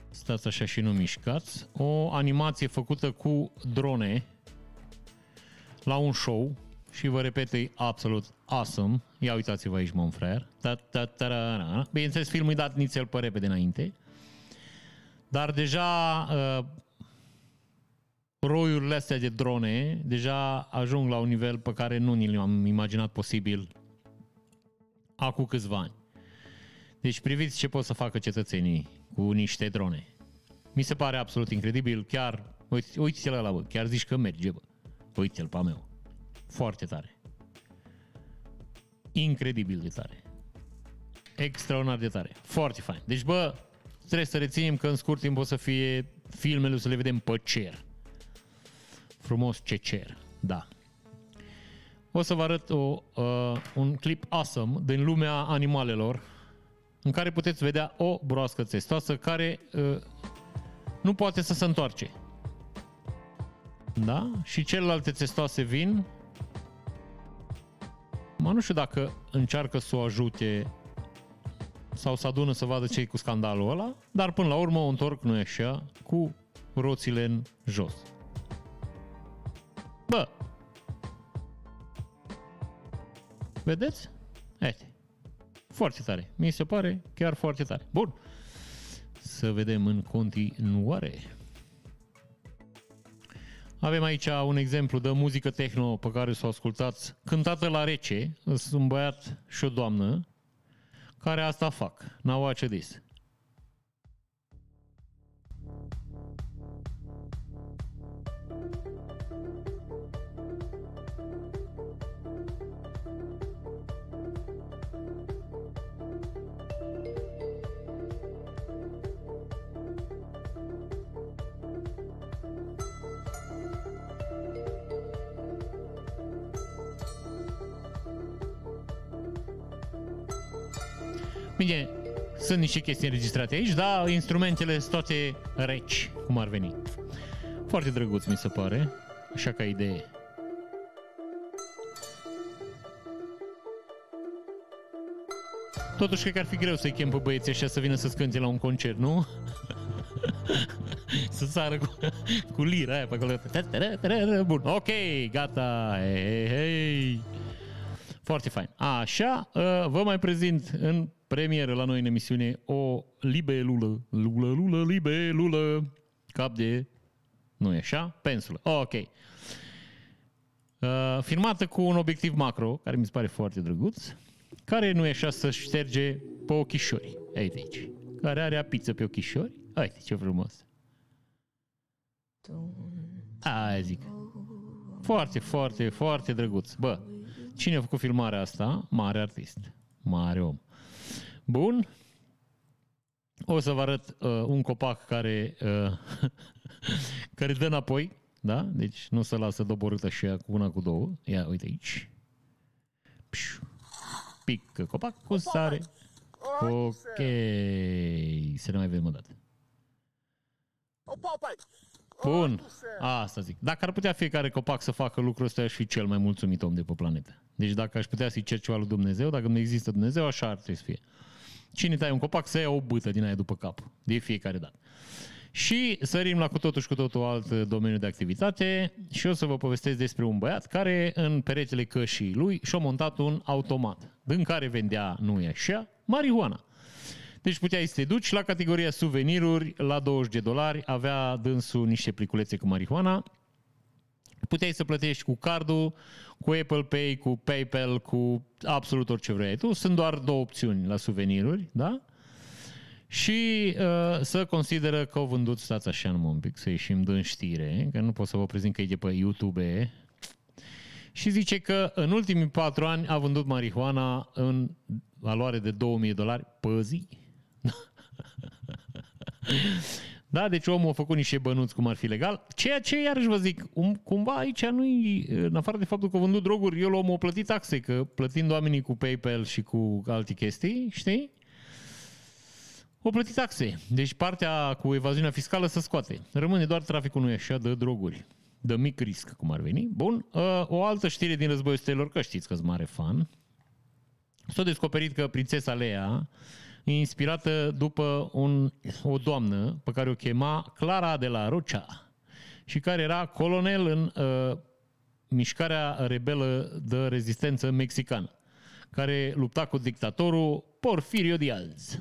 stați așa și nu mișcați, o animație făcută cu drone la un show și vă repet, e absolut awesome. Ia uitați-vă aici, mon frère. Bineînțeles, filmul e dat nițel pe repede înainte. Dar deja uh, roiurile astea de drone deja ajung la un nivel pe care nu ni l-am imaginat posibil acum câțiva ani. Deci priviți ce pot să facă cetățenii cu niște drone. Mi se pare absolut incredibil, chiar, uite, uite-l la bă, chiar zici că merge, bă. Uite-l pe meu. Foarte tare. Incredibil de tare. Extraordinar de tare. Foarte fain. Deci, bă, trebuie să reținem că în scurt timp o să fie filmele, o să le vedem pe cer. Frumos ce cer, da. O să vă arăt o, uh, un clip awesome din lumea animalelor în care puteți vedea o broască testoasă care uh, nu poate să se întoarce. Da? Și celelalte testoase vin. Mă nu știu dacă încearcă să o ajute sau să adună să vadă ce cu scandalul ăla, dar până la urmă o întorc, nu e așa, cu roțile în jos. Bă! Vedeți? Uite. Foarte tare. Mi se pare chiar foarte tare. Bun. Să vedem în continuare. Avem aici un exemplu de muzică techno pe care să o ascultați, cântată la rece. Sunt un băiat și o doamnă care asta fac. Now watch this. Bine, sunt niște chestii înregistrate aici, dar instrumentele sunt toate reci, cum ar veni. Foarte drăguț, mi se pare, așa ca idee. Totuși, cred că ar fi greu să-i chem pe băieții ăștia să vină să-ți cânte la un concert, nu? să sară cu, cu lira aia pe acolo. Bun, ok, gata, hei, hei. Foarte fain. Așa, uh, vă mai prezint în premieră la noi în emisiune o libelulă, lulă, lulă, libelulă, cap de, nu e așa, pensulă. Ok. Uh, filmată cu un obiectiv macro, care mi se pare foarte drăguț, care nu e așa să șterge pe ochișori. Uite aici. Care are apiță pe ochișori. Uite ce frumos. Aia zic. Foarte, foarte, foarte drăguț. Bă, cine a făcut filmarea asta? Mare artist. Mare om. Bun. O să vă arăt uh, un copac care, uh, care dă înapoi, da? Deci nu se lasă doborâtă și ea cu una cu două. Ia, uite aici. Piu. Pică copac cu sare. Ok. Să ne mai vedem o dată. Bun. Asta zic. Dacă ar putea fiecare copac să facă lucrul ăsta, aș fi cel mai mulțumit om de pe planetă. Deci dacă aș putea să-i cer ceva lui Dumnezeu, dacă nu există Dumnezeu, așa ar trebui să fie. Cine taie un copac să ia o bâtă din aia după cap. De fiecare dată. Și sărim la cu totul și cu totul alt domeniu de activitate și o să vă povestesc despre un băiat care în peretele cășii lui și-a montat un automat, din care vendea, nu e așa, marihuana. Deci puteai să te duci la categoria suveniruri, la 20 de dolari, avea dânsul niște pliculețe cu marihuana, puteai să plătești cu cardul, cu Apple Pay, cu PayPal, cu absolut orice vrei tu. Sunt doar două opțiuni la suveniruri, da? Și uh, să consideră că au vândut, stați așa numai un pic, să ieșim din știre, că nu pot să vă prezint că e de pe YouTube. Și zice că în ultimii patru ani a vândut marihuana în valoare de 2000 de dolari pe zi. Da, deci omul a făcut niște bănuți cum ar fi legal, ceea ce iarăși vă zic, um, cumva aici nu în afară de faptul că a vândut droguri, eu omul a plătit taxe, că plătind oamenii cu PayPal și cu alte chestii, știi? O plătit taxe. Deci partea cu evaziunea fiscală să scoate. Rămâne doar traficul, nu așa, de droguri. De mic risc, cum ar veni. Bun, uh, o altă știre din războiul stelor, că știți că sunt mare fan. S-a descoperit că prințesa Leia e inspirată după un, o doamnă pe care o chema Clara de la Rocha și care era colonel în uh, mișcarea rebelă de rezistență mexicană, care lupta cu dictatorul Porfirio Diaz.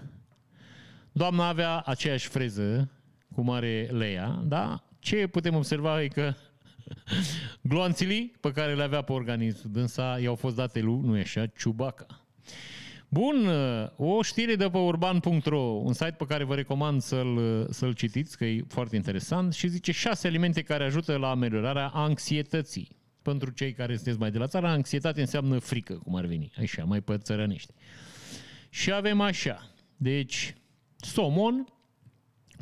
Doamna avea aceeași freză cum are Leia, da? Ce putem observa e că gloanțilii pe care le avea pe organism dânsa i-au fost date lui, nu e așa, Ciubaca. Bun, o știre de pe urban.ro, un site pe care vă recomand să-l, să-l citiți, că e foarte interesant, și zice șase alimente care ajută la ameliorarea anxietății. Pentru cei care sunteți mai de la țară, anxietate înseamnă frică, cum ar veni, așa, mai pe țărănești. Și avem așa, deci, somon,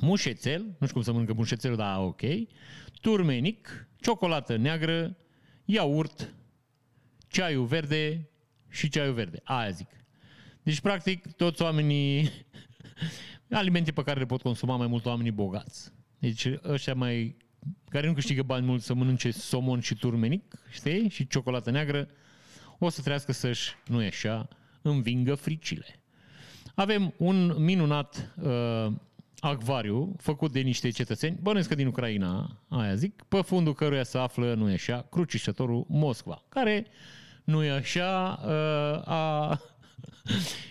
mușețel, nu știu cum să mănâncă mușețelul, dar ok, turmenic, ciocolată neagră, iaurt, ceaiul verde și ceaiul verde. Aia zic. Deci, practic, toți oamenii, alimente pe care le pot consuma mai mult oamenii bogați. Deci, ăștia mai, care nu câștigă bani mult să mănânce somon și turmenic, știi? Și ciocolată neagră, o să trească să-și, nu e așa, învingă fricile. Avem un minunat uh, acvariu făcut de niște cetățeni, bănuiesc că din Ucraina, aia zic, pe fundul căruia se află, nu e așa, crucișătorul Moscova, care, nu e așa, uh, a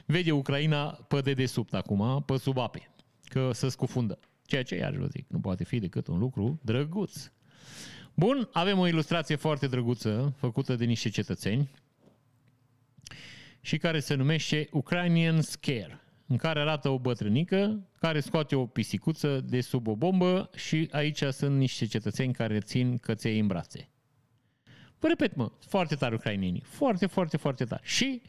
vede Ucraina pe dedesubt acum, pe sub ape, că se scufundă. Ceea ce, iar vă zic, nu poate fi decât un lucru drăguț. Bun, avem o ilustrație foarte drăguță, făcută de niște cetățeni, și care se numește Ukrainian Scare, în care arată o bătrânică care scoate o pisicuță de sub o bombă și aici sunt niște cetățeni care țin căței în brațe. Vă repet, mă, foarte tare ucrainenii. Foarte, foarte, foarte tare. Și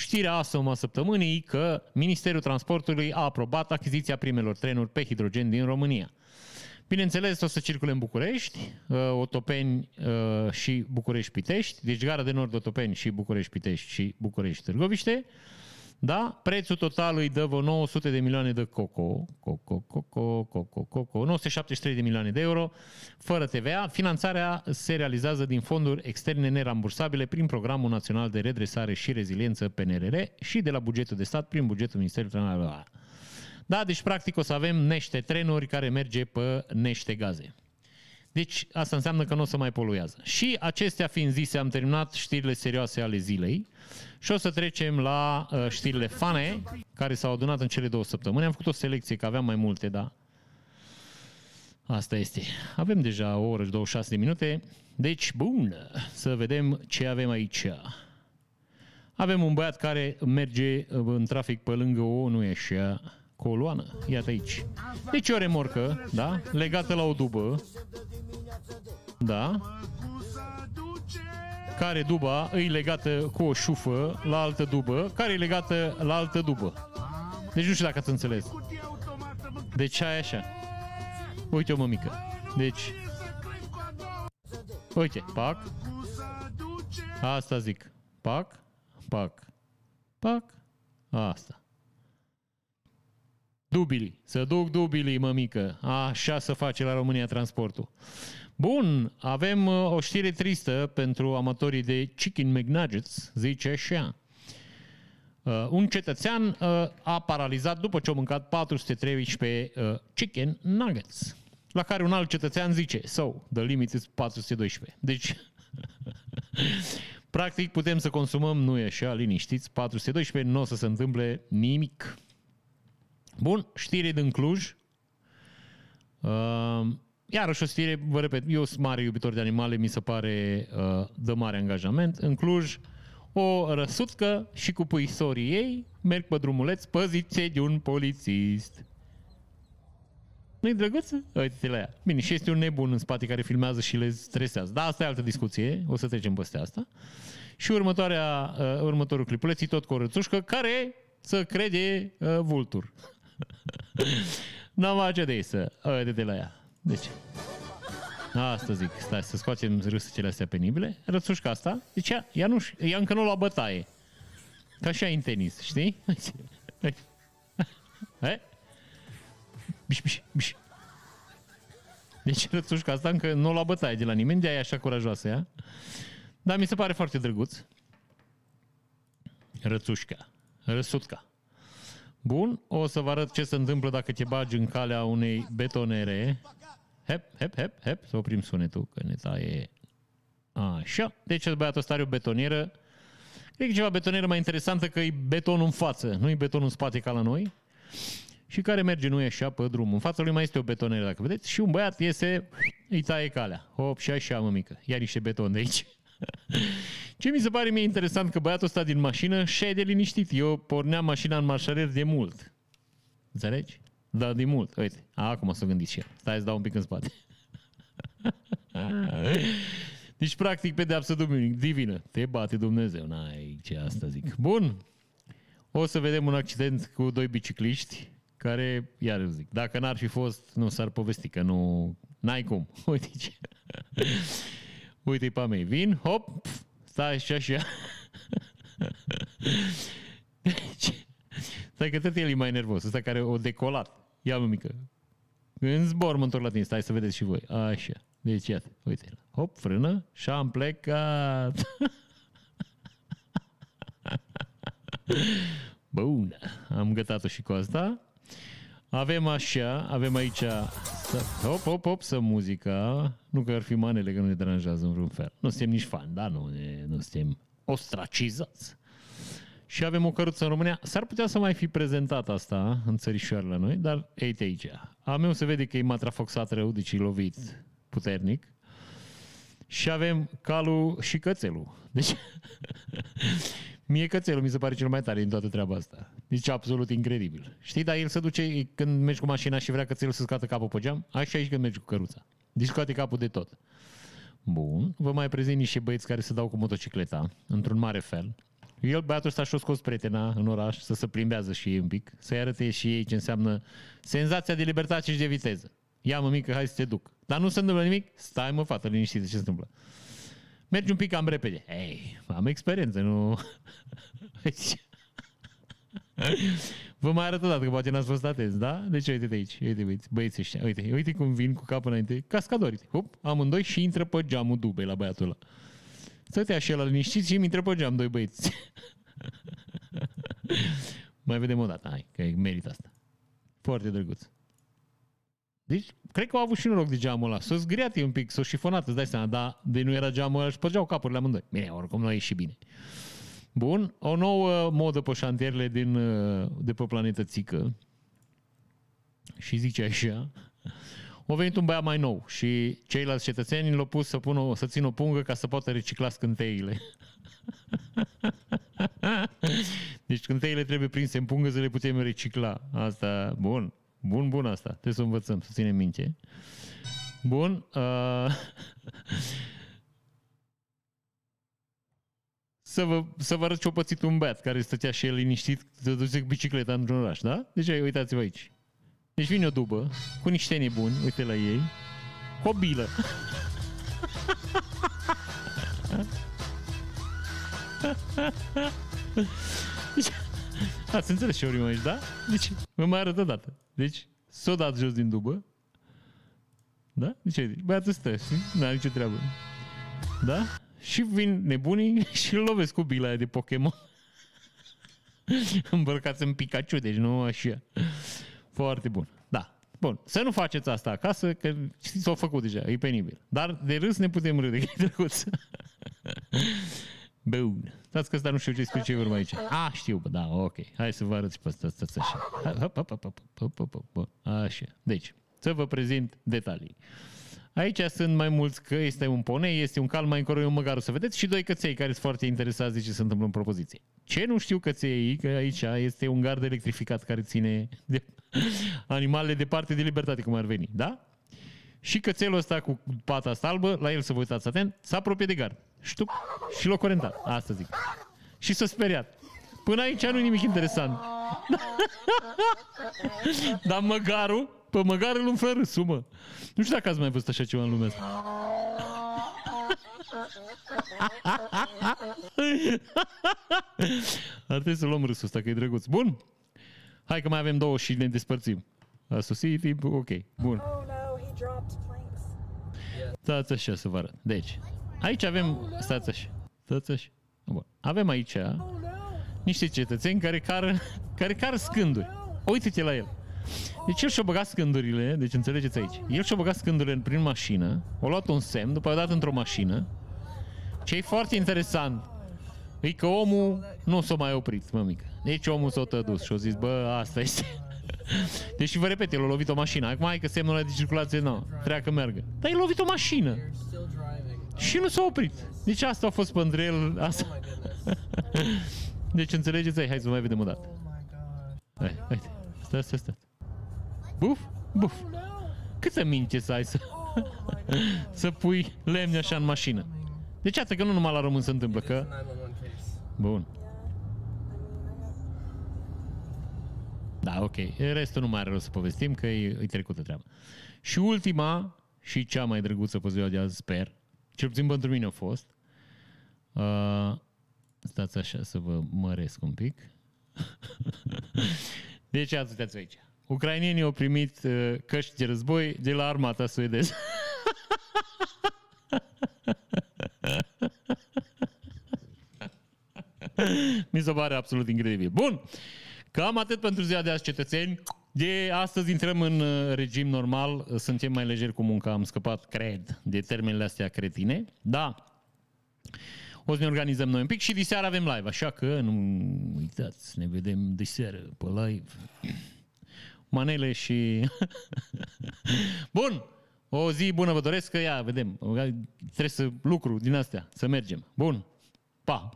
știrea asta săptămânii că Ministerul Transportului a aprobat achiziția primelor trenuri pe hidrogen din România. Bineînțeles, o să circule în București, uh, Otopeni uh, și București-Pitești, deci gara de nord Otopeni și București-Pitești și București-Târgoviște. Da? Prețul total îi dă vreo 900 de milioane de coco, coco, coco, coco, coco, 973 de milioane de euro, fără TVA. Finanțarea se realizează din fonduri externe nerambursabile prin Programul Național de Redresare și Reziliență PNRR și de la bugetul de stat prin bugetul Ministerului Transportului. Da, deci practic o să avem nește trenuri care merge pe nește gaze. Deci asta înseamnă că nu o să mai poluează. Și acestea fiind zise, am terminat știrile serioase ale zilei și o să trecem la uh, știrile fane care s-au adunat în cele două săptămâni. Am făcut o selecție, că aveam mai multe, da. Asta este. Avem deja o oră și 26 de minute. Deci, bun, să vedem ce avem aici. Avem un băiat care merge în trafic pe lângă o, nu e așa, coloană. Iată aici. Deci o remorcă, da? Legată la o dubă. Da? Care duba îi legată cu o șufă la altă dubă, care e legată la altă dubă. Deci nu știu dacă ați înțeles. Deci aia așa. Uite o mămică. Deci... Uite, pac. Asta zic. Pac, pac, pac. Asta. Dubili. Să duc dubili, mămică. Așa să face la România transportul. Bun, avem uh, o știre tristă pentru amatorii de Chicken McNuggets, zice așa. Uh, un cetățean uh, a paralizat după ce a mâncat 413 uh, chicken nuggets. La care un alt cetățean zice, so, the limit is 412. Deci, practic putem să consumăm, nu e așa, liniștiți, 412, nu o să se întâmple nimic. Bun, știre din Cluj. Uh, iarăși o știre, vă repet, eu sunt mare iubitor de animale, mi se pare uh, de mare angajament. În Cluj, o răsutcă și cu puisorii ei merg pe drumuleț păzițe de un polițist. Nu-i drăguț? Uite-te la ea. Bine, și este un nebun în spate care filmează și le stresează. Da, asta e altă discuție, o să trecem peste asta. Și următoarea, uh, următorul clipuleț tot cu o rățușcă care să crede uh, vultur. N-am face de să... Uite-te la ea. Deci... Asta zic, stai să scoatem râsăcele astea penibile. Rățușca asta, deci ea, ea, nu, ea încă nu lua bătaie. Ca așa în tenis, știi? He? Biș, biș, biș. Deci rățușca asta încă nu lua bătaie de la nimeni, de-aia e așa curajoasă ea. Dar mi se pare foarte drăguț. Rățușca. Răsutca. Bun, o să vă arăt ce se întâmplă dacă te bagi în calea unei betonere. Hep, hep, hep, hep, să oprim sunetul, că ne taie... Așa, deci băiatul ăsta are o betonieră. Cred că e ceva betonieră mai interesantă că e betonul în față, nu e betonul în spate ca la noi. Și care merge, nu e așa, pe drum. În fața lui mai este o betonieră, dacă vedeți, și un băiat iese, îi taie calea. Hop, și așa, mămică, ia niște beton de aici. Ce mi se pare mie interesant că băiatul ăsta din mașină și de liniștit. Eu porneam mașina în marșarier de mult. Înțelegi? Da, de mult. Uite, acum s-a gândit și el. Stai să dau un pic în spate. Deci, practic, pedeapsă Duminic, divină. Te bate Dumnezeu. N-ai ce asta zic. Bun. O să vedem un accident cu doi bicicliști care, iar zic, dacă n-ar fi fost, nu s-ar povesti, că nu... N-ai cum. Uite ce... Uite-i pe mei. Vin, hop, pf, stai și așa. Deci, stai că tot el e mai nervos. Ăsta care o decolat. Ia mă mică. În zbor mă întorc la tine. Stai să vedeți și voi. Așa. Deci iată. Uite. Hop, frână și am plecat. Bun. Am gătat-o și cu asta. Avem așa, avem aici, să, hop, hop, hop, să muzica, nu că ar fi manele, că nu ne deranjează în vreun fel. Nu suntem nici fani, da, nu, ne, nu suntem ostracizați. Și avem o căruță în România. S-ar putea să mai fi prezentat asta în țărișoare la noi, dar uite aici. A meu se vede că e matrafoxat rău, deci e lovit puternic. Și avem calul și cățelul. Deci, mie cățelul mi se pare cel mai tare din toată treaba asta. Deci absolut incredibil. Știi, dar el se duce când mergi cu mașina și vrea cățelul să scoată capul pe geam, așa și când mergi cu căruța. Deci scoate capul de tot. Bun, vă mai prezint niște băieți care se dau cu motocicleta, într-un mare fel. El, băiatul ăsta și-a scos prietena în oraș să se plimbează și ei un pic, să-i arate și ei ce înseamnă senzația de libertate și de viteză. Ia mă mică, hai să te duc. Dar nu se întâmplă nimic? Stai mă, fată, liniștită, ce se întâmplă? Mergi un pic cam repede. Ei, am experiență, nu... Vă mai arăt o dată, că poate n-ați fost atenți, da? Deci uite de aici, uite băieți, băieții ăștia, uite, uite cum vin cu capul înainte, cascadori, hop, amândoi și intră pe geamul dubei la băiatul ăla. Stătea și el liniștit și îmi intră pe geam doi băieți. mai vedem o dată, hai, că merită asta. Foarte drăguț. Deci, cred că au avut și noroc de geamul ăla. S-o zgriat un pic, s-o șifonat, îți dai seama, dar de nu era geamul ăla, și păgeau capurile amândoi. Bine, oricum nu a ieșit bine. Bun, o nouă modă pe șantierele din, de pe planetă Țică. Și zice așa, a venit un băiat mai nou și ceilalți cetățeni l-au pus să, pună, să țină o pungă ca să poată recicla scânteile. deci scânteile trebuie prinse în pungă să le putem recicla. Asta, bun, bun, bun asta. Trebuie să învățăm, să ținem minte. Bun. Uh... să vă, să vă arăt ce-o pățit un băiat care stătea și el liniștit, să duce cu bicicleta într-un oraș, da? Deci uitați-vă aici. Deci vine o dubă cu niște nebuni, uite la ei, cu o bilă. Deci, ați înțeles ce vorbim aici, da? Deci, vă mai arăt o dată. Deci, s-o dat jos din dubă. Da? Deci, deci băiatul stă, știi? N-are nicio treabă. Da? Și vin nebunii și îl lovesc cu bila aia de Pokémon. Îmbrăcați în Pikachu, deci nu așa. Foarte bun. Da. Bun. Să nu faceți asta acasă, că știți, s-au făcut deja, e penibil. Dar de râs ne putem râde, că e drăguț. Bun. Stați că ăsta nu știu ce scrie ce vorba aici. A, știu, bă, da, ok. Hai să vă arăt și pe asta, stați așa. Hop, hop, hop, hop, hop, hop, hop, hop. Așa. Deci, să vă prezint detalii. Aici sunt mai mulți că este un ponei, este un cal mai încolo, un măgar, să vedeți, și doi căței care sunt foarte interesați de ce se întâmplă în propoziție. Ce nu știu căței, că aici este un gard electrificat care ține de animalele departe de libertate, cum ar veni, da? Și cățelul ăsta cu pata asta albă, la el să vă uitați atent, s-a apropiat de gard. Ștuc și l-a corentat, asta zic. Și s-a speriat. Până aici nu nimic interesant. Dar măgarul, pe măgar îl umflă râsul, mă. Nu știu dacă ați mai văzut așa ceva în lumea asta. Ar trebui să luăm râsul ăsta, că e drăguț. Bun? Hai că mai avem două și ne despărțim. A sosit timp, ok, bun. Oh no, he dropped planks. Stați așa să vă arăt. Deci, aici avem... Stați așa. Stați așa. Bun. Avem aici niște cetățeni care car, care car scânduri. Uite-te la el. Deci el și-a băgat scândurile, deci înțelegeți aici, el și-a băgat scândurile prin mașină, a luat un semn, după a dat într-o mașină. Ce e foarte interesant, e că omul nu s-a mai oprit, mă mică. Deci omul s-a tădus și a zis, bă, asta este. Deci vă repet, el a lovit o mașină. Acum hai că semnul ăla de circulație nu, treacă meargă. Dar el a lovit o mașină. Și nu s-a oprit. Deci asta a fost pentru el. Asta. Deci înțelegeți? Hai, hai să mai vedem o dată. Hai, uite. Stai, stai, stai. Buf, buf. Câtă minte să ai să, să pui lemne așa în mașină? Deci atât că nu numai la român se întâmplă, că... Bun. Da, ok. Restul nu mai are rost să povestim, că e, e trecută treaba. Și ultima, și cea mai drăguță pe ziua de azi, sper, cel puțin pentru mine a fost, uh, stați așa să vă măresc un pic. deci, ați uitați aici. Ucrainienii au primit uh, căști de război de la armata suedeză. Mi se pare absolut incredibil. Bun, cam atât pentru ziua de azi, cetățeni. De astăzi intrăm în uh, regim normal, suntem mai lejeri cu munca, am scăpat, cred, de termenele astea cretine. Da, o să ne organizăm noi un pic și diseară avem live, așa că nu uitați, ne vedem diseară pe live. Manele și... Bun, o zi bună vă doresc, că ia, vedem, trebuie să lucru din astea, să mergem. Bun, pa!